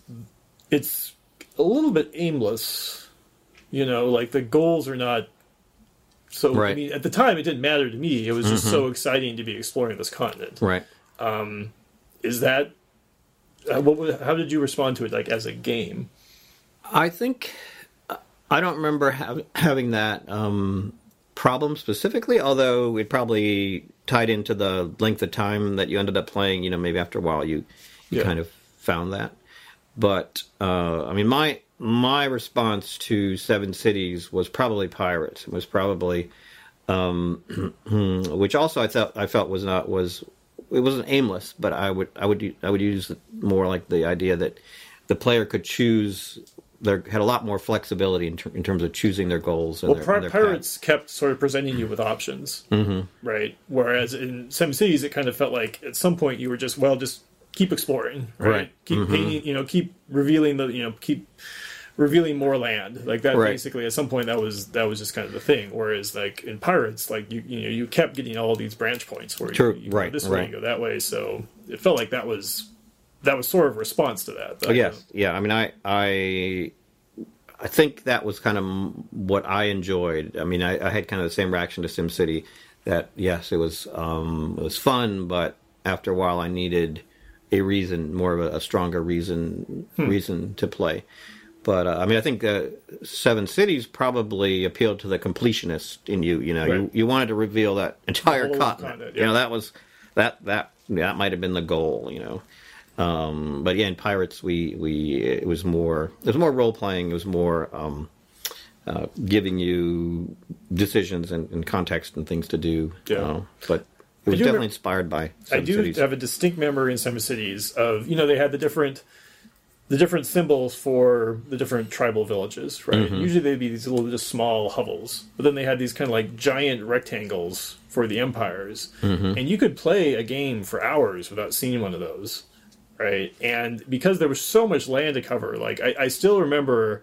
it's a little bit aimless. You know, like the goals are not. So I mean, at the time, it didn't matter to me. It was just so exciting to be exploring this continent. right Um, Is that what? was- How did you respond to it, like as a game? I think I don't remember hav- having that um, problem specifically, although it probably tied into the length of time that you ended up playing. You know, maybe after a while you you Yeah. kind of found that. But uh, I mean, my my response to Seven Cities was probably Pirates. It was probably, um, [clears throat] which also I felt I felt was not was it wasn't aimless, but I would I would I would use more like the idea that the player could choose. There had a lot more flexibility in, ter- in terms of choosing their goals. And Well, their, Pir- their path. Pirates kept sort of presenting you with options, mm-hmm. right? Whereas in Seven Cities, it kind of felt like at some point you were just well, just keep exploring, right? Right. Keep painting, you know, keep revealing the, you know, keep revealing more land. Like that, Right. basically, at some point, that was that was just kind of the thing. Whereas, like in Pirates, like you you know you kept getting all these branch points where True, you, you go right, this way, right. you go that way. So it felt like that was that was sort of a response to that. Oh, yes, yeah. I mean, I, I, I think that was kind of what I enjoyed. I mean, I, I had kind of the same reaction to SimCity. That yes, it was, um, it was fun, but after a while, I needed a reason, more of a, a stronger reason, reason to play. But uh, I mean, I think uh, Seven Cities probably appealed to the completionist in you. You know, you, Right. you wanted to reveal that entire continent. continent, You know, that was that that that might have been the goal. You know. Um, but yeah, in Pirates, we we it was more it was more role playing. It was more um, uh, giving you decisions and, and context and things to do. Yeah. uh, but it was definitely remember- inspired by Seven I do Cities. have a distinct memory in Seven Cities of you know they had the different the different symbols for the different tribal villages, right? Mm-hmm. Usually they'd be these little just small hovels, but then they had these kind of like giant rectangles for the empires, Mm-hmm. and you could play a game for hours without seeing one of those, right? And because there was so much land to cover, like I, I still remember.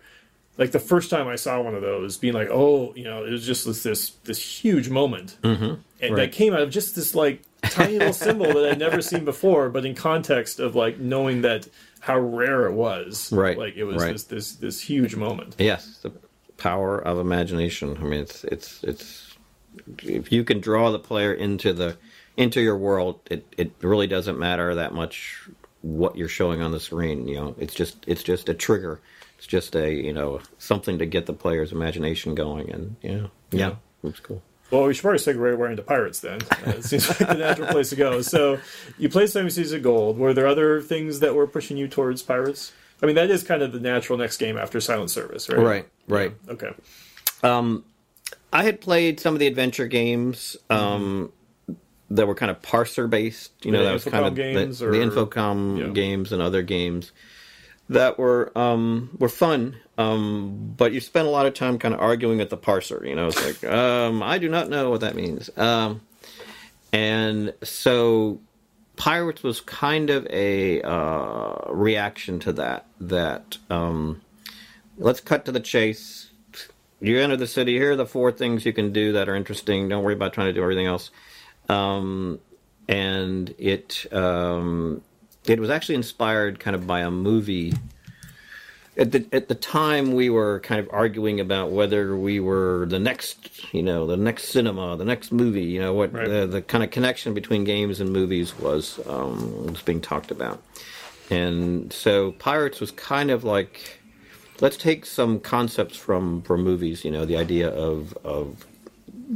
Like the first time I saw one of those, being like, "Oh, you know," it was just this this, this huge moment, mm-hmm. And that came out of just this like tiny little [laughs] symbol that I'd never seen before, but in context of like knowing that how rare it was. Right, Like it was right. this this this huge moment. Yes, the power of imagination. I mean, it's it's it's if you can draw the player into the into your world, it it really doesn't matter that much what you're showing on the screen. You know, it's just it's just a trigger. It's just a you know something to get the player's imagination going, and yeah, yeah, it's cool. Well, we should probably segue right into Pirates then. Uh, it seems like the natural place to go. So you played Seven Cities of Gold. Were there other things that were pushing you towards Pirates? I mean, that is kind of the natural next game after Silent Service, right? Right, right. Okay. I had played some of the adventure games um, that were kind of parser based. You know, The that was kind of games the, or- the Infocom Yeah. games and other games that were um, were fun. Um, but you spend a lot of time kind of arguing with the parser. You know, it's like [laughs] um, I do not know what that means. Um, and so Pirates was kind of a uh, reaction to that. That um, let's cut to the chase. You enter the city. Here are the four things you can do that are interesting. Don't worry about trying to do everything else. Um, and it um, it was actually inspired kind of by a movie. At the at the time, we were kind of arguing about whether we were the next, you know, the next cinema, the next movie. You know, what Right. the, the kind of connection between games and movies was um, was being talked about. And so, Pirates was kind of like let's take some concepts from from movies. You know, the idea of of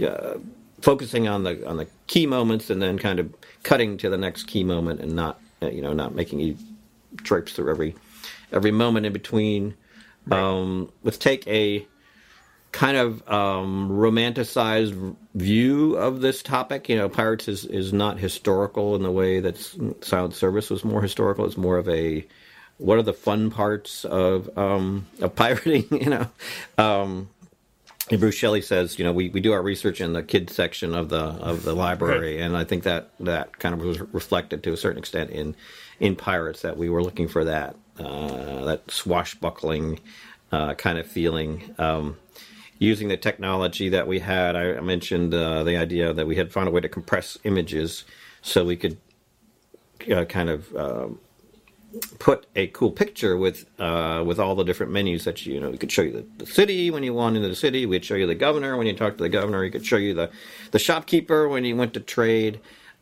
uh, focusing on the on the key moments and then kind of cutting to the next key moment and not you know not making you traipse through every every moment in between. Um, let's take a kind of um, romanticized view of this topic. You know, Pirates is, is not historical in the way that Silent Service was more historical. It's more of a what are the fun parts of um, of [laughs] pirating? You know, um, Bruce Shelley says, you know, we, we do our research in the kids section of the of the library, and I think that that kind of was reflected to a certain extent in in Pirates that we were looking for that uh, that swashbuckling uh, kind of feeling. Um, using the technology that we had, I, mentioned uh, the idea that we had found a way to compress images so we could uh, kind of. um put a cool picture with uh, with all the different menus that you, you know we could show you the, the city when you wanted the city we'd show you the governor when you talked to the governor you could show you the the shopkeeper when you went to trade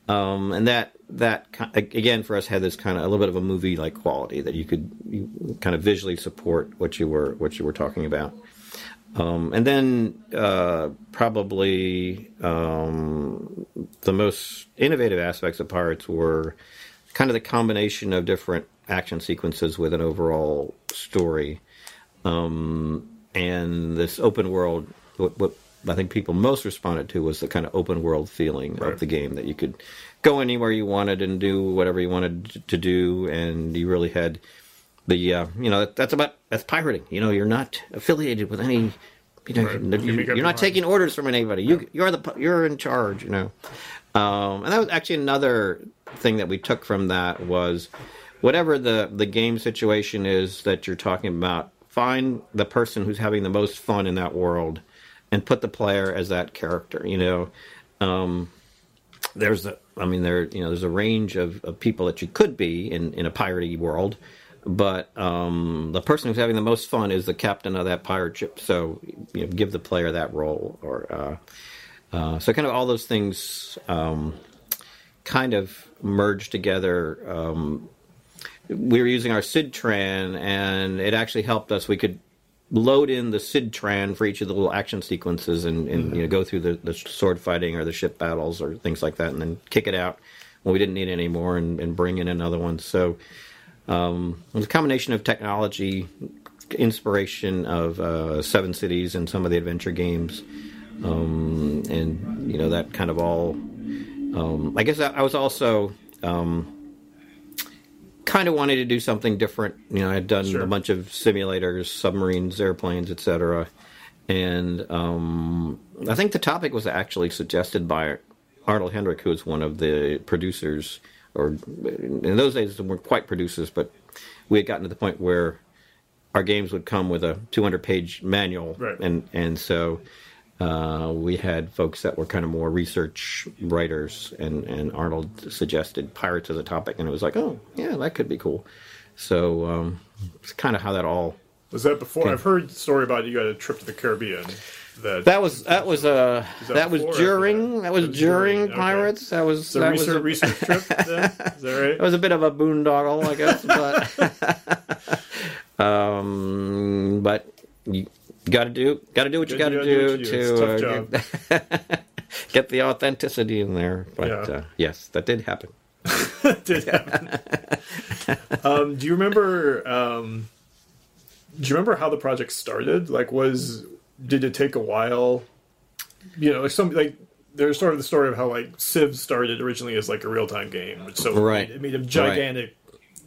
um, and that that again for us had this kind of a little bit of a movie like quality that you could you kind of visually support what you were what you were talking about um, and then uh, probably um, the most innovative aspects of Pirates were kind of the combination of different action sequences with an overall story, um, and this open world. What, what I think people most responded to was the kind of open world feeling Right. of the game that you could go anywhere you wanted and do whatever you wanted to do, and you really had the uh, you know that's about that's pirating. You know, you're not affiliated with any. You know, Right. You you, make up you're your not taking orders from anybody. You you're the you're in charge. You know, um, and that was actually another thing that we took from that was whatever the the game situation is that you're talking about find the person who's having the most fun in that world and put the player as that character. You know, um, there's a, I mean, there, you know, there's a range of, of people that you could be in, in a piratey world, but um, the person who's having the most fun is the captain of that pirate ship. So, you know, give the player that role, or uh, uh, so kind of all those things um, kind of merge together. Um, we were using our SidTran, and it actually helped us. We could load in the SidTran for each of the little action sequences, and, and you know go through the, the sword fighting or the ship battles or things like that, and then kick it out when we didn't need it anymore, and, and bring in another one. So um, it was a combination of technology, inspiration of uh, Seven Cities and some of the adventure games, um, and you know that kind of all. Um, I guess I, I was also um, kind of wanted to do something different. You know, I had done Sure. a bunch of simulators, submarines, airplanes, etc. And um, I think the topic was actually suggested by Arnold Hendrick, who was one of the producers, or in those days they weren't quite producers, but we had gotten to the point where our games would come with a 200 page manual, Right. and and so uh, we had folks that were kind of more research writers, and and Arnold suggested pirates as a topic, and it was like, oh yeah, that could be cool. So um, it's kind of how that all Was that before? I've heard the story about you got a trip to the Caribbean. That, That was that was uh that that, was before or after during that? was during during, okay. Pirates. That was so that research, was a, research trip. Then [laughs] is that right? It was a bit of a boondoggle, I guess, but [laughs] um, but you got to do got to do what you got Gotta do do what you do. to It's a tough uh, [laughs] get, the authenticity in there. But Yeah. uh, yes, that did happen. [laughs] did happen. um, do you remember? Um, do you remember how the project started? Like, was did it take a while? You know, like some like there's sort of the story of how like Civ started originally as like a real time game, so Right. it made a gigantic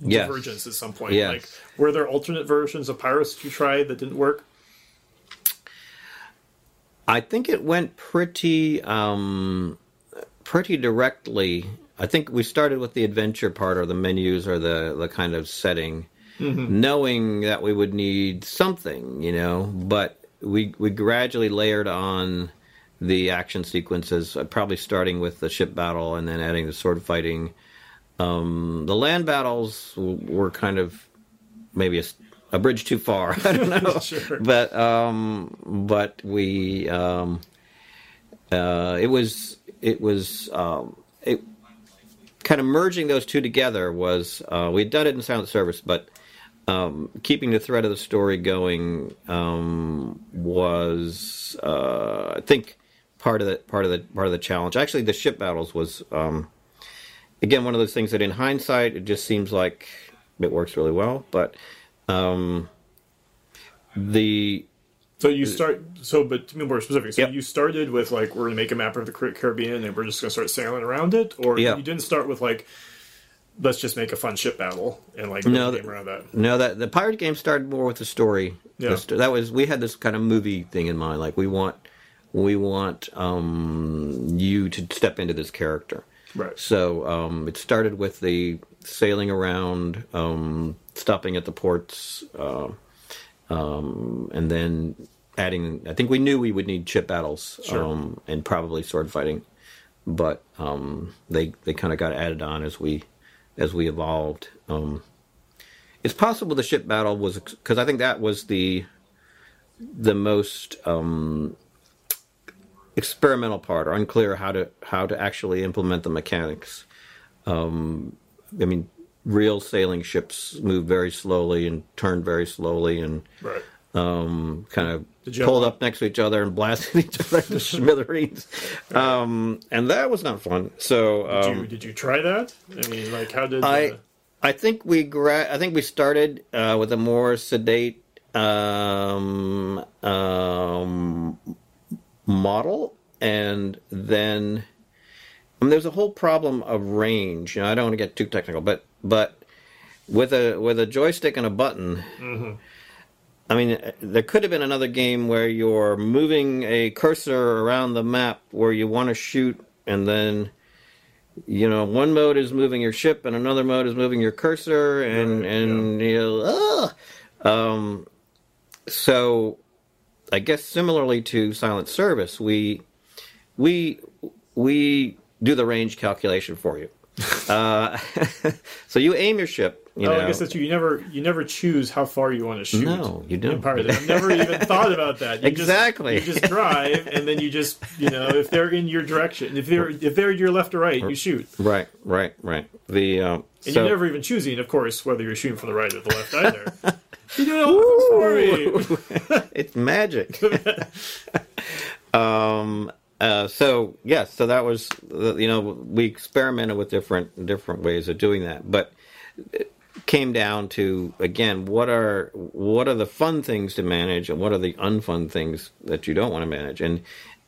Yes. divergence at some point. Yes. Like, were there alternate versions of Pirates that you tried that didn't work? I think it went pretty um, pretty directly. I think we started with the adventure part or the menus or the the kind of setting, knowing that we would need something, you know. But we we gradually layered on the action sequences, uh, probably starting with the ship battle and then adding the sword fighting. Um, the land battles were kind of maybe a, a bridge too far. [laughs] I don't [laughs] know, Sure. but um, but we um, uh, it was it was um, it kind of merging those two together was uh, we'd done it in silent service, but um, keeping the thread of the story going um, was uh, I think part of the part of the part of the challenge. Actually, the ship battles was um, again one of those things that in hindsight it just seems like it works really well, but um, the So you start. So, but to be more specific, so Yep. you started with like we're going to make a map of the Caribbean and we're just going to start sailing around it, or Yeah. you didn't start with like let's just make a fun ship battle and like No, game around that. No, that the pirate game started more with the story. Yeah. The that was we had this kind of movie thing in mind. Like we want we want um, you to step into this character. Right. So um, it started with the sailing around, um, stopping at the ports, uh, um, and then adding. I think we knew we would need ship battles Sure. um, and probably sword fighting, but um, they they kind of got added on as we as we evolved. Um, it's possible the ship battle was because I think that was the the most um, experimental part, or unclear how to how to actually implement the mechanics. Um, I mean, real sailing ships move very slowly and turn very slowly, and Right. um, kind of pulled up next to each other and blasted [laughs] each other to [laughs] smithereens. Um, and that was not fun. So Did um, you did you try that? I mean, like how did I uh, I think we gra- I think we started uh, with a more sedate um, um, model, and then I mean, there's a whole problem of range. You know, I don't want to get too technical, but but with a with a joystick and a button. I mean, there could have been another game where you're moving a cursor around the map where you want to shoot, and then you know one mode is moving your ship and another mode is moving your cursor, and Right, and you know, ugh. um, so I guess similarly to silent service, we we we do the range calculation for you. [laughs] uh, [laughs] so you aim your ship. You oh, know, I guess that's true. You never, you never choose how far you want to shoot. No, you don't. I've never [laughs] even thought about that. You Exactly. Just, you just drive, and then you just, you know, if they're in your direction, if they're if they're your left or right, you shoot. right, right, right. The um, And so you're never even choosing, of course, whether you're shooting from the right or the left either. you do it all for it's magic. um. Uh, so yes, so that was you know we experimented with different different ways of doing that, but it came down to again what are what are the fun things to manage and what are the unfun things that you don't want to manage, and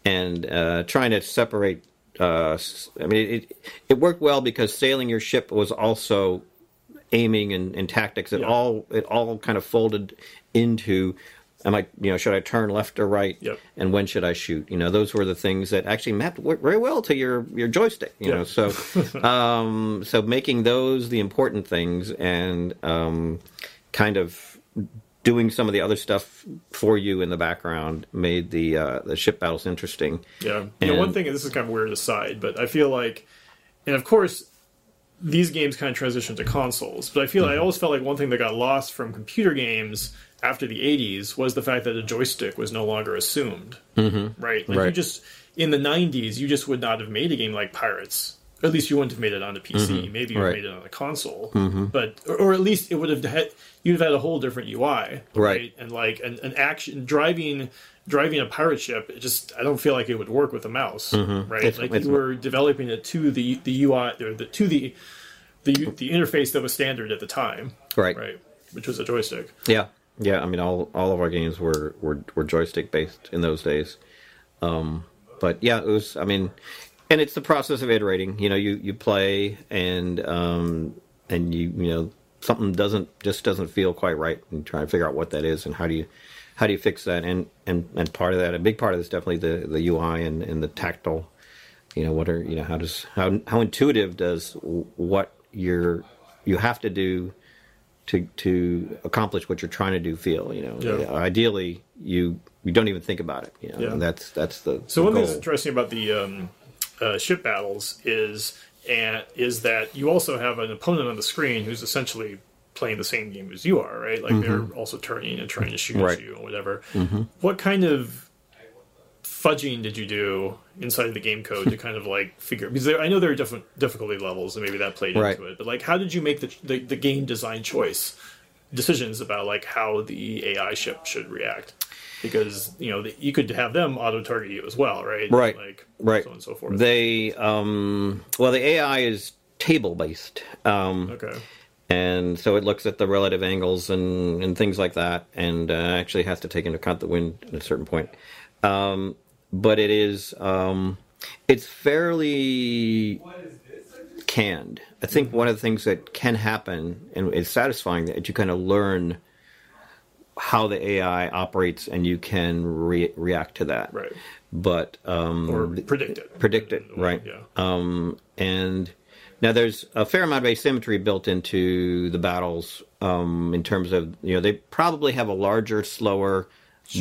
and uh, trying to separate. Uh, I mean, it it worked well because sailing your ship was also aiming and, and tactics. It Yeah. all it all kind of folded into. Am I, you know, should I turn left or right? Yep. And when should I shoot? You know, those were the things that actually mapped very well to your your joystick. You Yeah. know, so [laughs] um, so making those the important things and um, kind of doing some of the other stuff for you in the background made the uh, the ship battles interesting. Yeah. You know, one thing, this is kind of weird aside, but I feel like, and of course, these games kind of transition to consoles, but I feel Mm-hmm. I always felt like one thing that got lost from computer games after the 80s was the fact that a joystick was no longer assumed. Mm-hmm. Right? Like you just, in the 90s, you just would not have made a game like Pirates. At least you wouldn't have made it on a PC. Maybe you Mm-hmm. Right. made it on a console, but or, or at least it would have had you'd have had a whole different UI, Right. And like an, an action driving driving a pirate ship, it just I don't feel like it would work with a mouse, right? Mm-hmm. It's- like it's- you were developing it to the the UI or the to the the the interface that was standard at the time, Right. right? Which was a joystick. Yeah, yeah. I mean, all all of our games were were, were joystick based in those days. Um, but yeah, it was. I mean, and it's the process of iterating. You know, you you play and um, and you you know something doesn't just doesn't feel quite right, and try to figure out what that is and how do you how do you fix that. And and and part of that, a big part of this, definitely the the UI and and the tactile. You know, what are you know how does how how intuitive does what you're you have to do to to accomplish what you're trying to do feel you know Yeah. ideally you you don't even think about it you know Yeah. that's that's the So the one thing that's interesting about the um, uh, ship battles is and is that you also have an opponent on the screen who's essentially playing the same game as you are, right? Like they're also turning and trying to shoot Mm-hmm. Right. at you or whatever. What kind of fudging did you do inside of the game code to [laughs] kind of like figure? Because there, I know there are different difficulty levels, and maybe that played Right. into it. But like, how did you make the, the the game design choice decisions about like how the AI ship should react? Because you know the, you could have them auto target you as well, right? Right. Like right so on and so forth. they um well the ai is table based um okay. and so it looks at the relative angles and, and things like that, and uh, actually has to take into account the wind at a certain point. Um, but it is um, it's fairly canned. I think one of the things that can happen and is satisfying that you kind of learn how the AI operates and you can re- react to that. Right. But um, Or predict it. predict it, right? Yeah. Um, and now there's a fair amount of asymmetry built into the battles um, in terms of you know they probably have a larger, slower,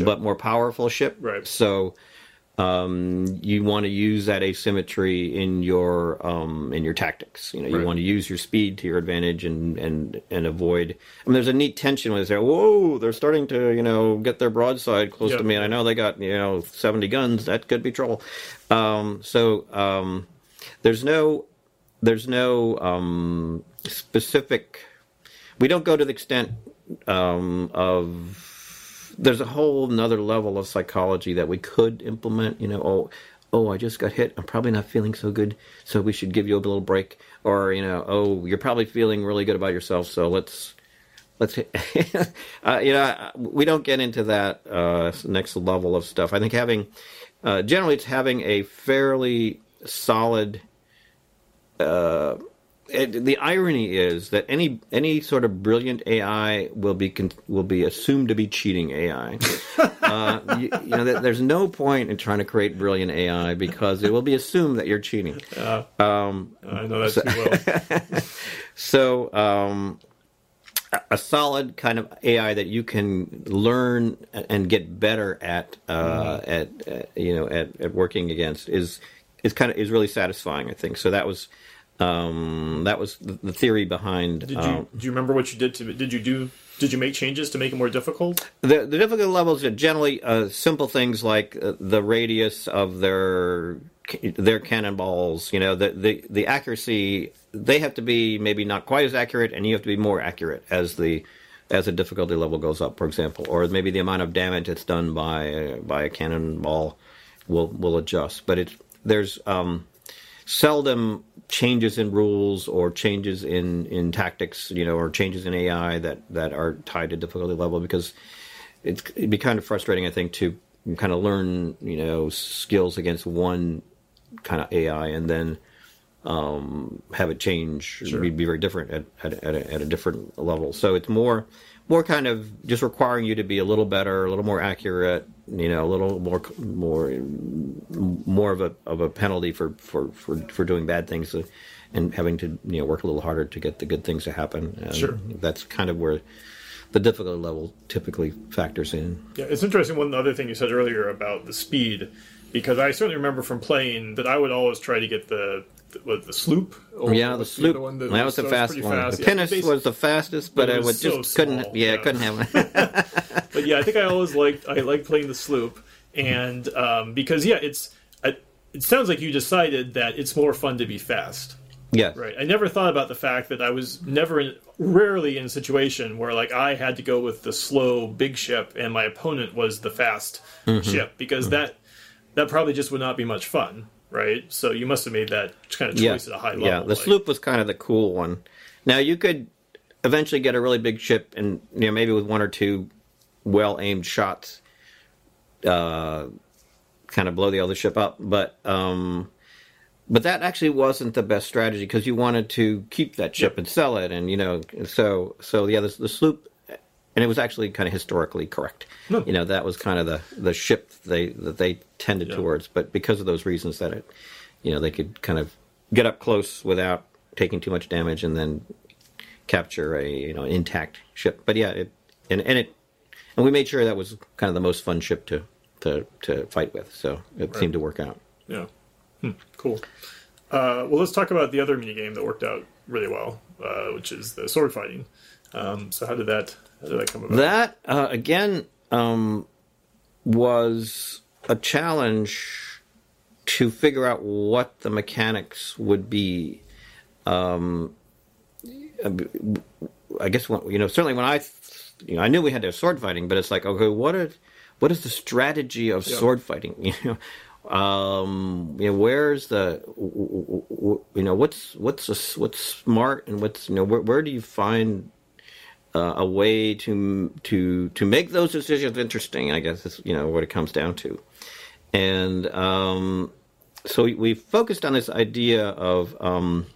but more powerful ship. Right. So um, you want to use that asymmetry in your um, in your tactics. You know, you Right. want to use your speed to your advantage and and and avoid. I mean, there's a neat tension when they say, "Whoa, they're starting to you know get their broadside close Yeah. to me," and I know they got you know 70 guns. That could be trouble. Um, so um, there's no there's no um, specific. We don't go to the extent um, of. There's a whole another level of psychology that we could implement. You know, oh, oh, I just got hit. I'm probably not feeling so good, so we should give you a little break. Or you know, oh, you're probably feeling really good about yourself, so let's let's [laughs] uh, you know we don't get into that uh, next level of stuff. I think having uh, generally it's having a fairly solid. Uh, it, the irony is that any any sort of brilliant AI will be con- will be assumed to be cheating AI. [laughs] uh, you, you know, there- there's no point in trying to create brilliant AI because it will be assumed that you're cheating. I know that too well. [laughs] So, um, a solid kind of AI that you can learn and get better at uh, mm-hmm. at, at, you know at, at working against is is kind of is really satisfying. I think so. That was um, that was the, the, theory behind. Did you um, do you remember what you did to? Did you do? Did you make changes to make it more difficult? The, the difficult levels are generally uh, simple things like uh, the radius of their their cannonballs. You know, the, the the accuracy. They have to be maybe not quite as accurate, and you have to be more accurate as the as the difficulty level goes up, for example, or maybe the amount of damage that's done by by a cannonball will will adjust. But it's there's um, seldom changes in rules or changes in, in tactics, you know, or changes in AI that, that are tied to difficulty level because it's, it'd be kind of frustrating, I think, to kind of learn, you know, skills against one kind of AI and then um, have it change, sure. be, be very different at, at, at, a, at a different level. So it's more more kind of just requiring you to be a little better, a little more accurate, you know, a little more more more of a of a penalty for for for, for doing bad things and having to you know work a little harder to get the good things to happen. And sure, that's kind of where the difficulty level typically factors in. Yeah, it's interesting. One other thing you said earlier about the speed, because I certainly remember from playing that I would always try to get the was the sloop? yeah, the sloop. The that, that was the fast one. Fast. The pinnace was the fastest, but, but I would so just small. couldn't. Yeah, yeah. couldn't have [laughs] it. but yeah, I think I always liked I liked playing the sloop, and um, because yeah, it's it sounds like you decided that it's more fun to be fast. Yeah. Right. I never thought about the fact that I was never in, rarely in a situation where like I had to go with the slow big ship and my opponent was the fast mm-hmm. ship because mm-hmm. that that probably just would not be much fun right? So you must have made that kind of choice yeah. at a high level. Yeah, the like. sloop was kind of the cool one. Now you could eventually get a really big ship, and you know maybe with one or two well aimed shots, uh, kind of blow the other ship up. But um, but that actually wasn't the best strategy because you wanted to keep that ship yep. and sell it, and you know so so yeah, the, the sloop and it was actually kind of historically correct. No. You know, that was kind of the, the ship they that they tended yeah. towards, but because of those reasons that it, you know, they could kind of get up close without taking too much damage and then capture a you know intact ship. But yeah, it and and it and we made sure that was kind of the most fun ship to to to fight with. So it right. seemed to work out. Yeah, hmm. cool. Uh, well, let's talk about the other mini game that worked out really well, uh, which is the sword fighting. Um, so how did that how did that come about? That uh, again um, was a challenge to figure out what the mechanics would be. Um, I guess when, you know certainly when I you know I knew we had to have sword fighting, but it's like okay, what is what is the strategy of yeah. sword fighting? [laughs] You know. Um, you know, where's the, you know, what's what's a, what's smart and what's you know, where, where do you find uh, a way to to to make those decisions interesting. I guess is you know what it comes down to, and um, so we, we, focused on this idea of um,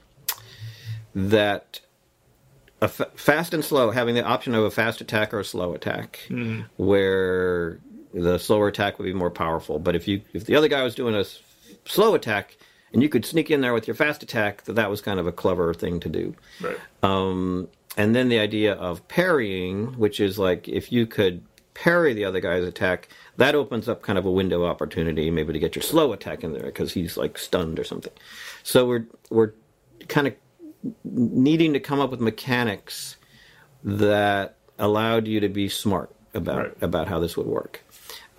that a f- fast and slow having the option of a fast attack or a slow attack, mm. where the slower attack would be more powerful. But if you if the other guy was doing a s- slow attack and you could sneak in there with your fast attack, that that was kind of a clever thing to do. Right. Um, and then the idea of parrying, which is like if you could parry the other guy's attack, that opens up kind of a window opportunity, maybe to get your slow attack in there because he's like stunned or something. So we're we're kind of needing to come up with mechanics that allowed you to be smart about right. about how this would work.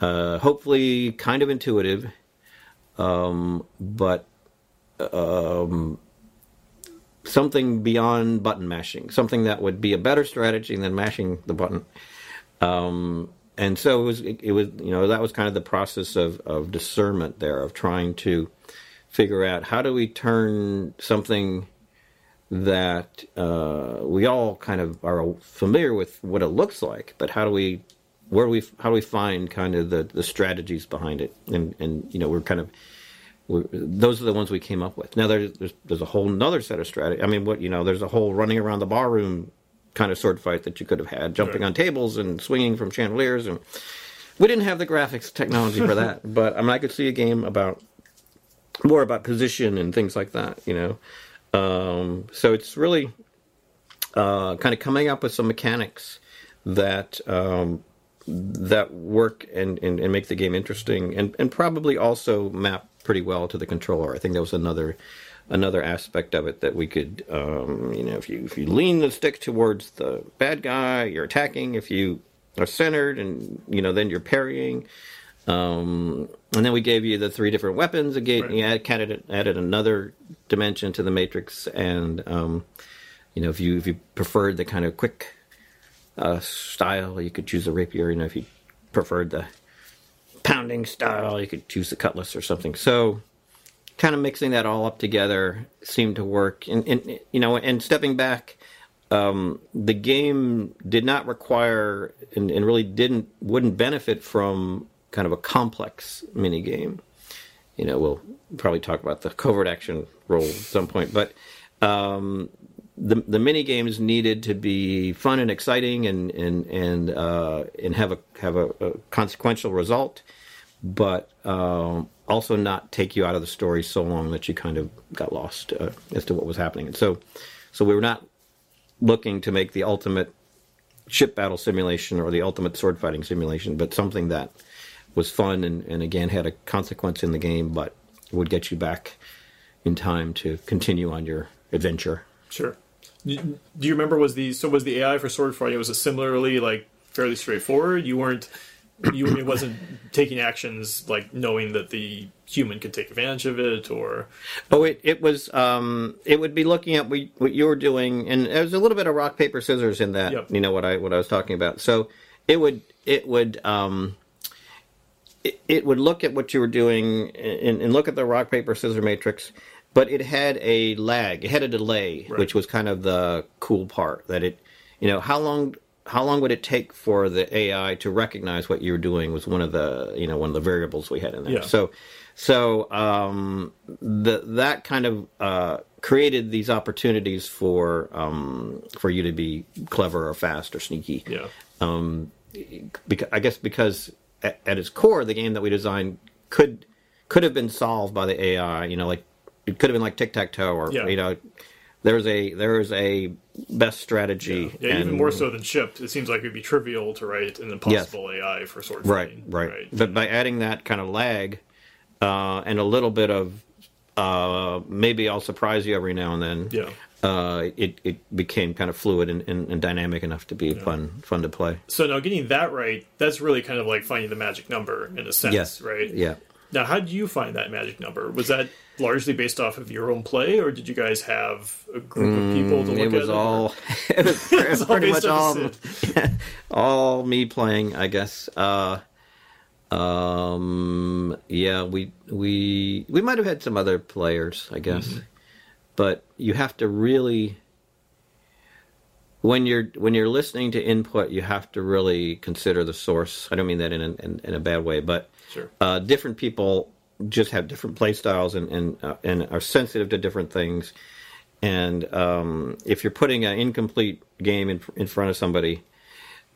Uh, hopefully, kind of intuitive, um, but um, something beyond button mashing, something that would be a better strategy than mashing the button. Um, and so it was, it, it, was, you know, that was kind of the process of, of discernment there, of trying to figure out how do we turn something that uh, we all kind of are familiar with what it looks like, but how do we, where do we, how do we find kind of the, the strategies behind it? And, and, you know, we're kind of, those are the ones we came up with. Now there's, there's there's, a whole another set of strategy. I mean, what you know, there's a whole running around the barroom kind of sword fight that you could have had, jumping right. on tables and swinging from chandeliers, and we didn't have the graphics technology for that. [laughs] but I mean, I could see a game about more about position and things like that. You know, um, so it's really uh, kind of coming up with some mechanics that um, that work and, and, and make the game interesting, and, and probably also map pretty well to the controller. I think that was another another aspect of it that we could, um, you know, if you if you lean the stick towards the bad guy, you're attacking. If you are centered, and you know, then you're parrying. Um, and then we gave you the three different weapons. Again, Right. you add, added, added another dimension to the matrix, and um, you know, if you if you preferred the kind of quick uh, style, you could choose a rapier. You know, if you preferred the pounding style, you could choose the cutlass or something. So, kind of mixing that all up together seemed to work. And, and you know, and stepping back, um, the game did not require and, and really didn't wouldn't benefit from kind of a complex mini game. You know, we'll probably talk about the covert action role at some point, but um, the the mini games needed to be fun and exciting and and and uh, and have a have a, a consequential result, but um, also not take you out of the story so long that you kind of got lost uh, as to what was happening. And so, so we were not looking to make the ultimate ship battle simulation or the ultimate sword fighting simulation, but something that was fun and, and again had a consequence in the game, but would get you back in time to continue on your adventure. Sure. Do you remember was the so was the AI for sword fighting was it similarly like fairly straightforward? You weren't you it wasn't taking actions like knowing that the human could take advantage of it or Oh, it, it was um, it would be looking at what, what you were doing, and there's a little bit of rock paper scissors in that. Yep. You know what I what I was talking about. So it would it would um, it, it would look at what you were doing and, and look at the rock paper scissors matrix, but it had a lag, it had a delay, Right. which was kind of the cool part. That it, you know, how long how long would it take for the AI to recognize what you were doing was one of the you know one of the variables we had in there. Yeah. So so um, the, that kind of uh, created these opportunities for um, for you to be clever or fast or sneaky. yeah. Because, I guess because at, at its core, the game that we designed could could have been solved by the AI. You know, like it could have been like tic tac toe, or Yeah. you know, there's a there's a best strategy. Yeah, even and- more so than shipped, it seems like it'd be trivial to write an impossible AI for sword Right, fighting. right, But by adding that kind of lag uh, and a little bit of uh, maybe I'll surprise you every now and then. Yeah. Uh, it it became kind of fluid and, and, and dynamic enough to be fun fun to play. So now getting that right, that's really kind of like finding the magic number in a sense, Yes. right? Yeah. Now, how did you find that magic number? Was that largely based off of your own play, or did you guys have a group of people to look Mm, It was at all [laughs] it was [laughs] pretty, pretty much all [laughs] all me playing, I guess. Uh, um, yeah, we we we might have had some other players, I guess, Mm-hmm. but you have to really when you're when you're listening to input, you have to really consider the source. I don't mean that in a, in, in a bad way, but Sure. uh, different people just have different play styles and and uh, and are sensitive to different things. And um, if you're putting an incomplete game in in front of somebody,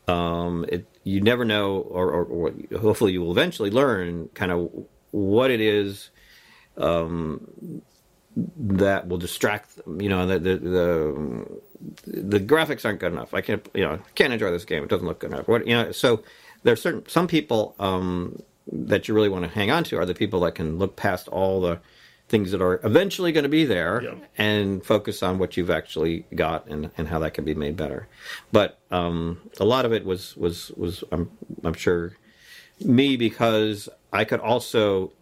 um, it, you never know, or, or, or hopefully you will eventually learn kind of what it is um, that will distract them. You know, the, the the the graphics aren't good enough. I can't, you know, can't enjoy this game. It doesn't look good enough. What you know, so there's certain some people um, that you really want to hang on to are the people that can look past all the things that are eventually going to be there Yeah. and focus on what you've actually got and, and how that can be made better. But um, a lot of it was was was I'm I'm sure me because I could also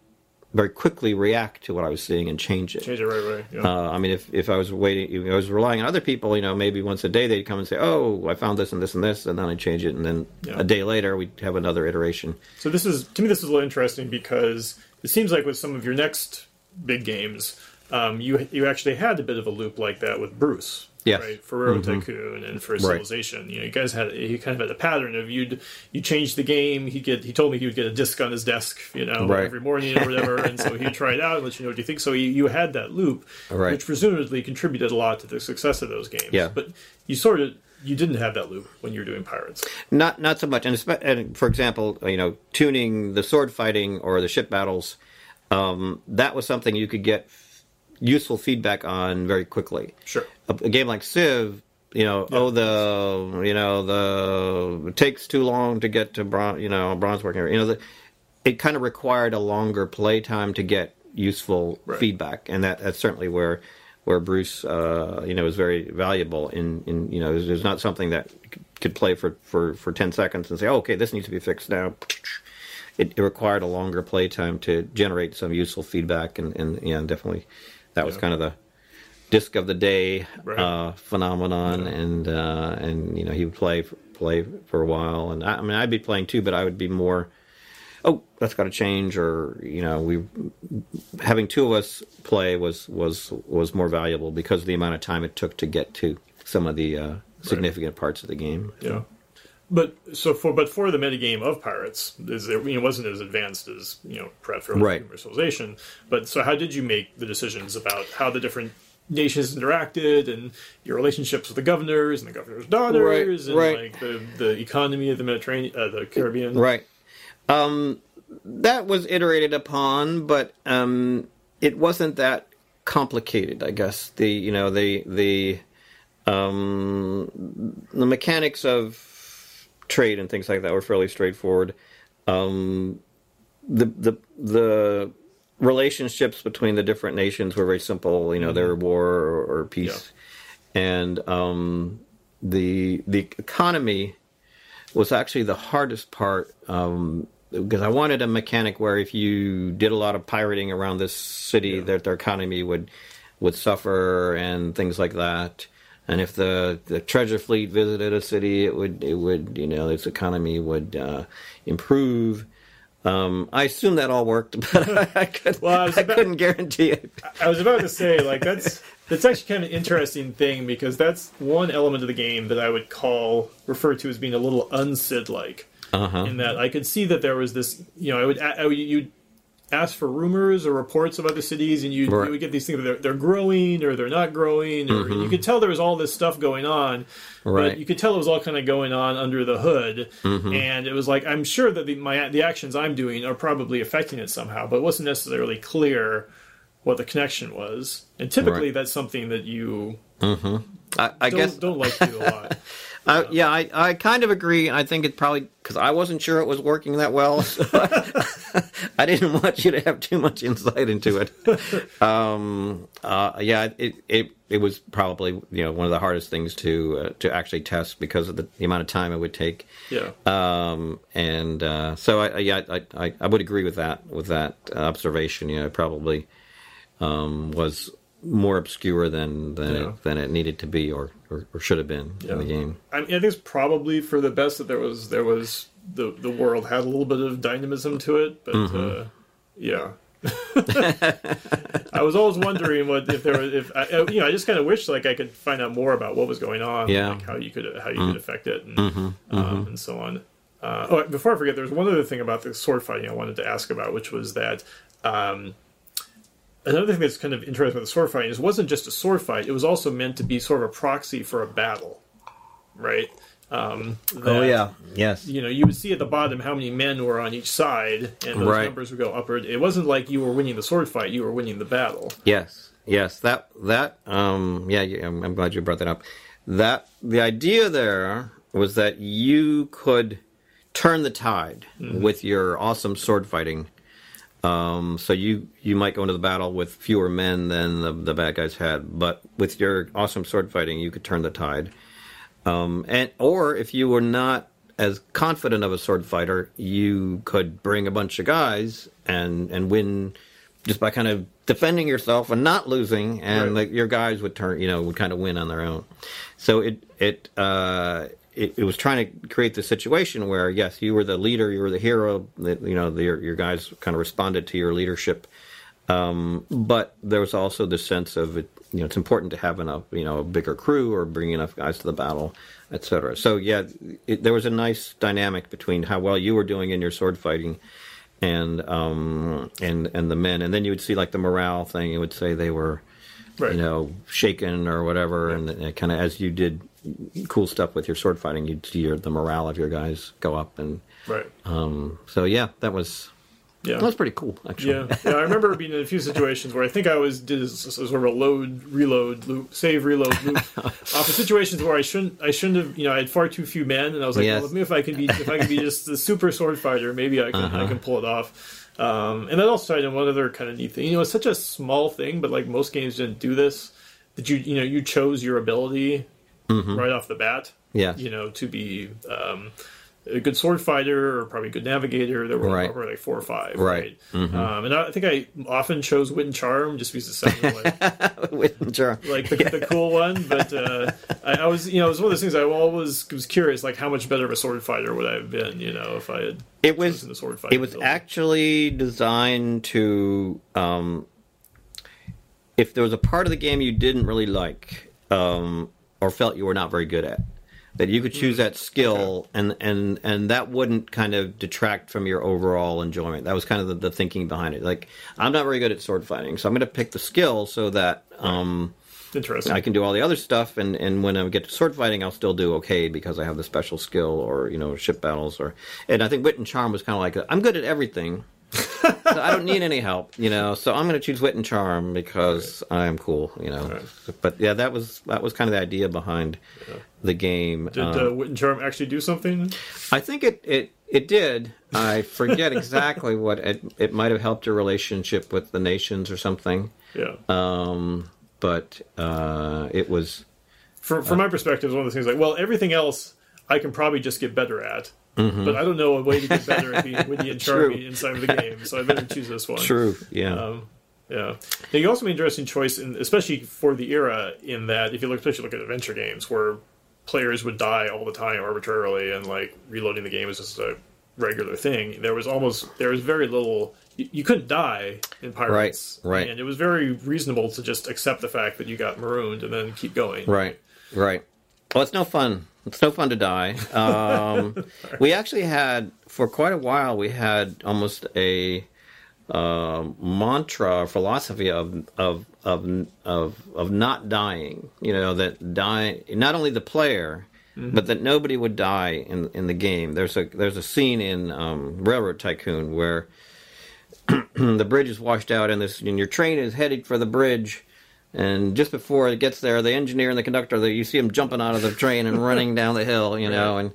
very quickly react to what I was seeing and change it. Change it right away. Yeah. Uh, I mean, if, if I was waiting, if I was relying on other people, you know, maybe once a day they'd come and say, "Oh, I found this and this and this," and then I'd change it, and then Yeah. a day later we'd have another iteration. So this is to me this is a little interesting because it seems like with some of your next big games, um, you you actually had a bit of a loop like that with Bruce. Yes. Mm-hmm. Right, Tycoon and for Civilization, you know, you guys had you kind of had a pattern of you'd you changed the game. He get he told me he would get a disc on his desk, you know, Right. every morning or whatever, and so he'd try it out and let you know what you think. So you, you had that loop, Right. which presumably contributed a lot to the success of those games. Yeah. but you sort of you didn't have that loop when you were doing Pirates. Not not so much, and, and for example, you know, tuning the sword fighting or the ship battles, um, that was something you could get useful feedback on very quickly. Sure. a, a game like Civ, you know, oh the you know the it takes too long to get to bronze, you know, bronze working. You know, the, it kind of required a longer play time to get useful Right. feedback, and that that's certainly where where Bruce, uh, you know, is very valuable. In in you know, there's, there's not something that could play for for for ten seconds and say, oh, okay, this needs to be fixed now. It, it required a longer play time to generate some useful feedback, and and yeah, definitely that was kind of the disc of the day Right. uh, phenomenon, and uh, and you know he would play for, play for a while, and I, I mean I'd be playing too, but I would be more. Oh, that's got to change, or you know, we having two of us play was was was more valuable because of the amount of time it took to get to some of the uh, significant parts of the game. Yeah. But so for but for the metagame of pirates, is it, it wasn't as advanced as you know perhaps for Right. commercialization. But so how did you make the decisions about how the different nations interacted and your relationships with the governors and the governors' daughters and right. like the the economy of the Mediterranean, uh, the Caribbean? Right. Um, that was iterated upon, but um, it wasn't that complicated. I guess the you know the the um, the mechanics of trade and things like that were fairly straightforward. Um, the the the relationships between the different nations were very simple. You know, there were war or, or peace, and um, the the economy was actually the hardest part um, because I wanted a mechanic where if you did a lot of pirating around this city, that their economy would would suffer and things like that. And if the, the treasure fleet visited a city, it would it would you know its economy would uh, improve. Um, I assume that all worked, [laughs] but I, I, could, Well, I I about- couldn't guarantee it. I was about to say like that's that's actually kind of an interesting thing because that's one element of the game that I would call refer to as being a little unsid like. Uh-huh. in that I could see that there was this, you know, I would, I would you'd ask for rumors or reports of other cities, and you, Right. you would get these things that they're, they're growing or they're not growing, or you could tell there was all this stuff going on, Mm-hmm. Right. but you could tell it was all kind of going on under the hood, Mm-hmm. and it was like I'm sure that the my the actions I'm doing are probably affecting it somehow, but it wasn't necessarily clear what the connection was, and typically Right. that's something that you I, I don't, guess don't like to do a lot. [laughs] I, yeah, I, I kind of agree. I think it probably because I wasn't sure it was working that well. So [laughs] I didn't want you to have too much insight into it. Um, uh, yeah, it, it it was probably you know one of the hardest things to uh, to actually test because of the, the amount of time it would take. Yeah. Um, and uh, so I, I yeah I, I I would agree with that with that observation. You know, probably um, was more obscure than than Yeah. it, than it needed to be or, or, or should have been in the game. I, mean, I think it's probably for the best that there was there was the the world had a little bit of dynamism to it, but Mm-hmm. uh, yeah. [laughs] I was always wondering what if there was if I, you know I just kind of wish like I could find out more about what was going on, Yeah. like how you could how you Mm. could affect it, and Mm-hmm. um, and so on. Uh, oh, before I forget, there's one other thing about the sword fighting I wanted to ask about, which was that um, another thing that's kind of interesting with the sword fighting is it wasn't just a sword fight; it was also meant to be sort of a proxy for a battle, right? Um, Oh yeah, yes, You know, you would see at the bottom how many men were on each side, and those Right. numbers would go upward. It wasn't like you were winning the sword fight; you were winning the battle. yes, yes. That that um yeah, yeah, I'm, I'm glad you brought that up. That the idea there was that you could turn the tide with your awesome sword fighting. Um, so you you might go into the battle with fewer men than the the bad guys had, but with your awesome sword fighting, you could turn the tide. Um, and or if you were not as confident of a sword fighter, you could bring a bunch of guys and and win just by kind of defending yourself and not losing, and Right. like your guys would turn, you know, would kind of win on their own. So it it uh, it, it was trying to create the situation where yes, you were the leader, you were the hero, that you know, the, your your guys kind of responded to your leadership. Um, but there was also the sense of it, you know it's important to have enough you know a bigger crew or bring enough guys to the battle, etc. So yeah, it, there was a nice dynamic between how well you were doing in your sword fighting and um and and the men, and then you would see like the morale thing. It would say they were Right. you know shaken or whatever, and, and kind of as you did cool stuff with your sword fighting, you'd see your, the morale of your guys go up, and Right. um, so yeah, that was Yeah. That was pretty cool, actually. Yeah, yeah. I remember being in a few situations where I think I was did a, sort of a load, reload loop, save, reload loop. [laughs] uh, for situations where I shouldn't, I shouldn't have. You know, I had far too few men, and I was like, Yes. well, if I can be, if I can be [laughs] just the super sword fighter, maybe I can, I can pull it off. Um, and that also tied in one other kind of neat thing. You know, it's such a small thing, but like most games didn't do this. That you, you know, you chose your ability right off the bat. Yeah. You know, to be. Um, a good sword fighter or probably a good navigator. There were Right. probably like four or five. Right. Right. Um, and I, think I often chose Wit and Charm just because it sounded like, [laughs] With Jar- like the, the cool one. But uh, I, I was, you know, it was one of those things I always was curious, like how much better of a sword fighter would I have been, you know, if I had it was the sword fighter. it was actually designed to um, if there was a part of the game you didn't really like um, or felt you were not very good at that you could choose that skill and, and and that wouldn't kind of detract from your overall enjoyment that was kind of the, the thinking behind it like i'm not very good at sword fighting so i'm going to pick the skill so that um, interesting. I can do all the other stuff, and, and when I get to sword fighting, I'll still do okay because I have the special skill or you know ship battles or. And I think Wit and Charm was kind of like I'm good at everything, so I don't need any help, you know. So I'm going to choose Wit and Charm because I'm cool, you know. Right. But yeah, that was that was kind of the idea behind the game. Did Um, uh, Wit and Charm actually do something? I think it, it it did. I forget exactly [laughs] what it it might have helped your relationship with the nations or something. Yeah. Um, but uh, it was from from my perspective, it's one of the things like, well, everything else I can probably just get better at. But I don't know a way to get better at being witty and charmy inside of the game, so I better choose this one. true. Yeah. Um, yeah. Now, you also made an interesting choice, in, especially for the era, in that if you look, especially look at adventure games where players would die all the time arbitrarily, and like reloading the game was just a regular thing. There was almost there was very little. You, you couldn't die in Pirates, Right, right. And it was very reasonable to just accept the fact that you got marooned and then keep going. Right, right. Well, it's no fun. It's no fun to die. Um, [laughs] we actually had for quite a while. We had almost a uh, mantra, philosophy of of of of of not dying. You know that die not only the player, but that nobody would die in in the game. There's a there's a scene in um, Railroad Tycoon where [clears throat] the bridge is washed out and this and your train is headed for the bridge and just before it gets there the engineer and the conductor they, you see them jumping out of the train and running down the hill you know and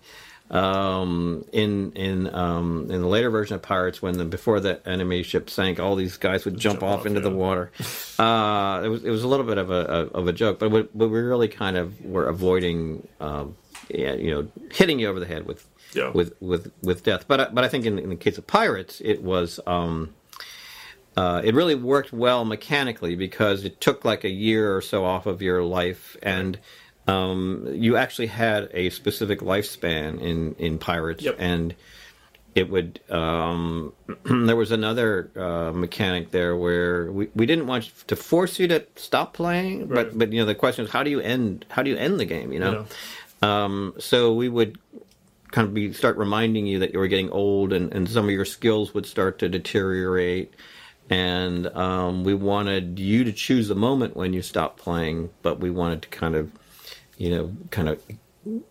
um, in in um, in the later version of Pirates when the before the enemy ship sank all these guys would jump, Jump off, off, into the water uh, it was it was a little bit of a, of a joke but we, but we really kind of were avoiding um, yeah, you know hitting you over the head with Yeah. with with with death. But I- but I think in, in the case of pirates, it was um, uh, it really worked well mechanically because it took like a year or so off of your life, and um, you actually had a specific lifespan in in pirates, Yep. and it would. Um, [clears throat] there was another uh, mechanic there where we, we didn't want to force you to stop playing, Right. but but you know the question is how do you end how do you end the game? You know. Yeah. Um, so we would kind of be start reminding you that you were getting old and, and some of your skills would start to deteriorate. And um, we wanted you to choose the moment when you stopped playing, but we wanted to kind of, you know, kind of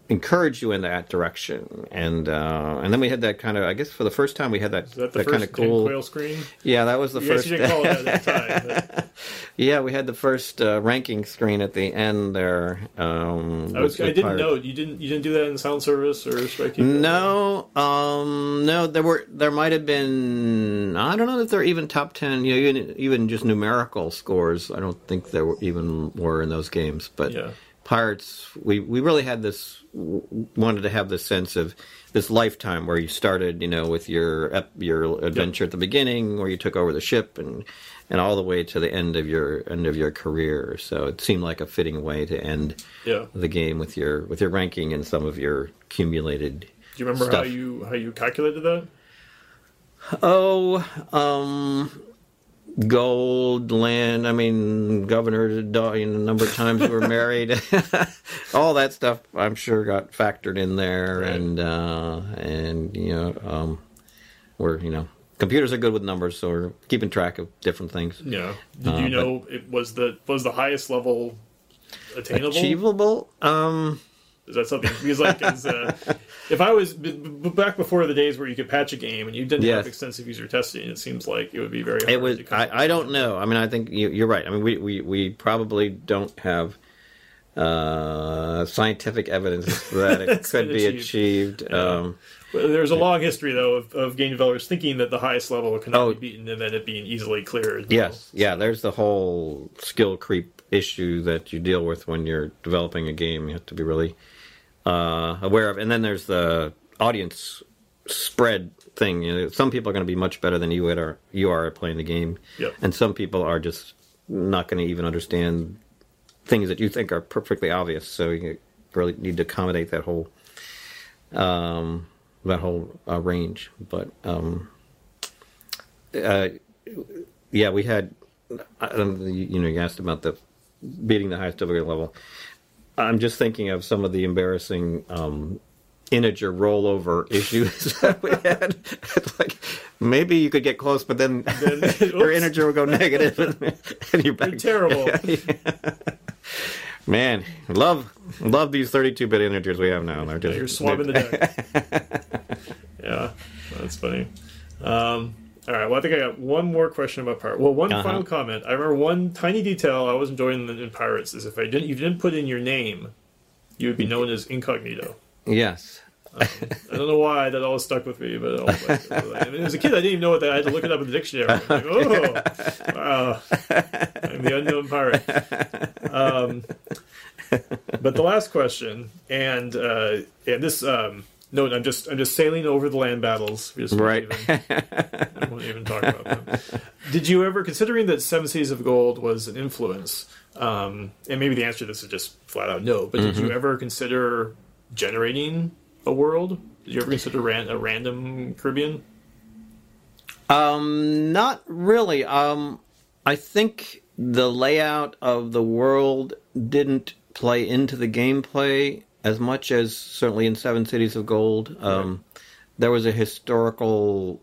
encourage you in that direction. And uh, and then we had that kind of, I guess, for the first time we had that Is that the that first kind of cool. quail screen? Yeah, that was the first. you didn't call it that [laughs] time. but- yeah, we had the first uh, ranking screen at the end there. Um, I, was, I didn't Pirate. know you didn't you didn't do that in Silent Service or strike No, um, no. There were there might have been. I don't know if they're even top ten. You know, even even just numerical scores. I don't think there were even were in those games. But Yeah. Pirates, we we really had this wanted to have this sense of this lifetime where you started, you know, with your your adventure at the beginning, where you took over the ship and and all the way to the end of your end of your career. So it seemed like a fitting way to end Yeah. the game with your with your ranking and some of your accumulated Do you remember how you how you calculated that? Oh, um, gold, land. I mean, governor, da- you know, number of times you were married. [laughs] All that stuff, I'm sure, got factored in there, Right. and uh, and you know, um, we're you know, computers are good with numbers, so we're keeping track of different things. Yeah. Did Uh, you know it was the was the highest level attainable? Achievable? Um, Is that something? Because like, as, uh, if I was b- b- back before the days where you could patch a game and you didn't Yes. have extensive user testing, it seems like it would be very. Hard It was. To I, I don't know. I mean, I think you, you're right. I mean, we, we, we probably don't have uh, scientific evidence [laughs] that it could be achieved. achieved. Um, There's a long history though of, of game developers thinking that the highest level cannot Oh. be beaten and then it being easily cleared. yes, yeah. There's the whole skill creep issue that you deal with when you're developing a game. You have to be really uh, aware of. And then there's the audience spread thing. You know, some people are going to be much better than you are. You are at playing the game, Yep. and some people are just not going to even understand things that you think are perfectly obvious. So you really need to accommodate that whole um, that whole uh, range. But um, uh, yeah, we had. I don't, you you know, you asked about the beating the highest difficulty level. I'm just thinking of some of the embarrassing um, integer rollover issues [laughs] that we had. It's like maybe you could get close, but then, [laughs] your integer will go negative, and, and you're back. Terrible. [laughs] Man, love love these 32-bit integers we have now. They're just You're swabbing the deck. yeah, that's funny. Um, all right. Well, I think I got one more question about Pirates. Well, one Uh-huh. final comment. I remember one tiny detail I was enjoying in, Pirates is if I didn't, you didn't put in your name, you would be known as incognito. yes. I don't know why that always stuck with me, but was I mean, as a kid, I didn't even know what that. I had to look it up in the dictionary. I'm like, [laughs] oh, wow, I'm the unknown pirate. Um, but the last question, and uh, and this um, note, I'm just I'm just sailing over the land battles. We just won't Right. Even, I won't even talk about them. Did you ever, considering that Seven Cities of Gold was an influence, um, and maybe the answer to this is just flat out no, but did you ever consider generating a world? Did you ever consider ran- a random Caribbean? Um, not really. Um, I think the layout of the world didn't play into the gameplay as much as certainly in Seven Cities of Gold. Um, There was a historical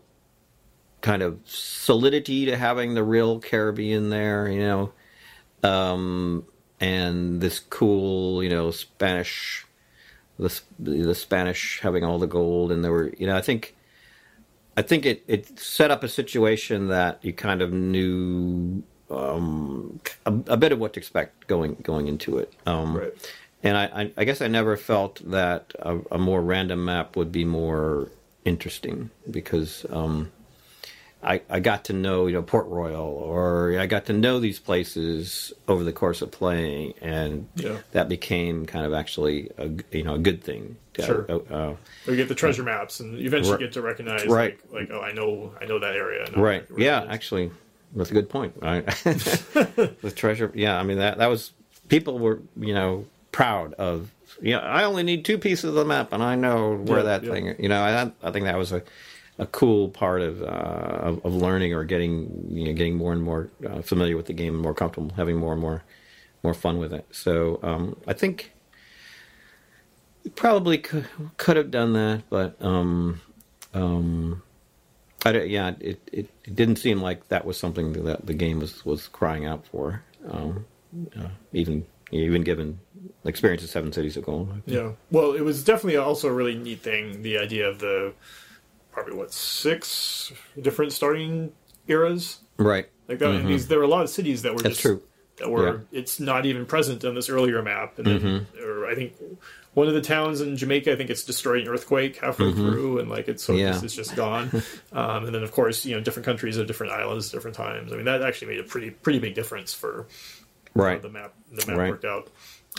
kind of solidity to having the real Caribbean there, you know, um, and this cool, you know, Spanish, the the Spanish having all the gold, and there were, you know, I think. I think it, it set up a situation that you kind of knew um, a, a bit of what to expect going going into it. Um, Right. And I, I, I guess I never felt that a, a more random map would be more interesting because um, I, I got to know you know Port Royal or I got to know these places over the course of playing, and Yeah. that became kind of actually a you know a good thing. To, Sure. uh, uh, Or you get the treasure maps, and you eventually Right. get to recognize, Right. like, like, oh, I know, I know that area. Know Right. Yeah. Actually, that's a good point. Right? [laughs] [laughs] the treasure. Yeah. I mean that that was people were you know proud of. You know, I only need two pieces of the map, and I know where Yeah, that yeah. thing. You know, I I think that was a a cool part of uh, of, of learning or getting you know getting more and more uh, familiar with the game and more comfortable, having more and more more fun with it. So um, I think probably could, could have done that, but um, um, I don't- yeah, it, it, it didn't seem like that was something that the game was, was crying out for. Um, uh, even even given experience of Seven Cities of Gold. Yeah. Well, it was definitely also a really neat thing. The idea of the probably what six different starting eras Right. like that. And these there were a lot of cities that were Mm-hmm. That's just true. that were Yeah. Mm-hmm. it's not even present on this earlier map. And then, or I think one of the towns in Jamaica, I think it's destroyed an earthquake halfway through, and like it's so Mm-hmm. Yeah. it's, it's just gone. [laughs] um, and then of course you know different countries have different islands, at different times. I mean that actually made a pretty pretty big difference for how Right. the map the map Right. worked out.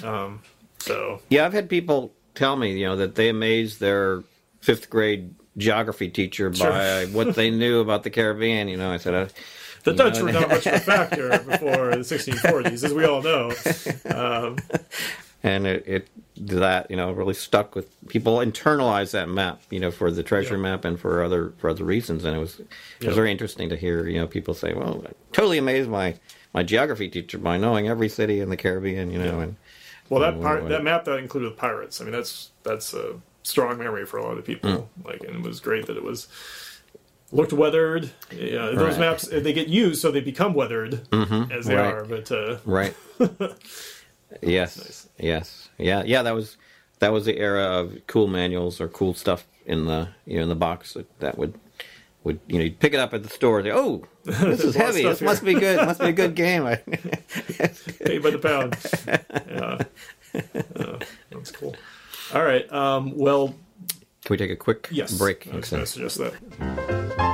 Um, so Yeah, I've had people tell me, you know, that they amazed their fifth grade geography teacher by what they knew about the Caribbean. You know, I said, uh, The Dutch know, were not [laughs] much of a factor before the 1640s, as we all know. Um, and it, it that you know really stuck with people internalize that map you know for the treasure Yeah. map and for other for other reasons and it was it Yeah. was very interesting to hear you know people say well I totally amazed my my geography teacher by knowing every city in the Caribbean you know Yeah. and well, that Oh, part, that map that included pirates. I mean, that's that's a strong memory for a lot of people. Mm. Like, and it was great that it was looked weathered. Yeah, those Right. Mm-hmm. maps they get used, so they become weathered as they right. are. But uh, right [laughs] yes Nice. yes yeah yeah that was that was the era of cool manuals or cool stuff in the you know in the box that, that would would you know you'd pick it up at the store and say, oh this [laughs] is a lot of heavy this here." must be good must be a good [laughs] game Paid by the pound. yeah. Uh, that's cool. All right. Um, well, can we take a quick yes. break I was going to suggest that.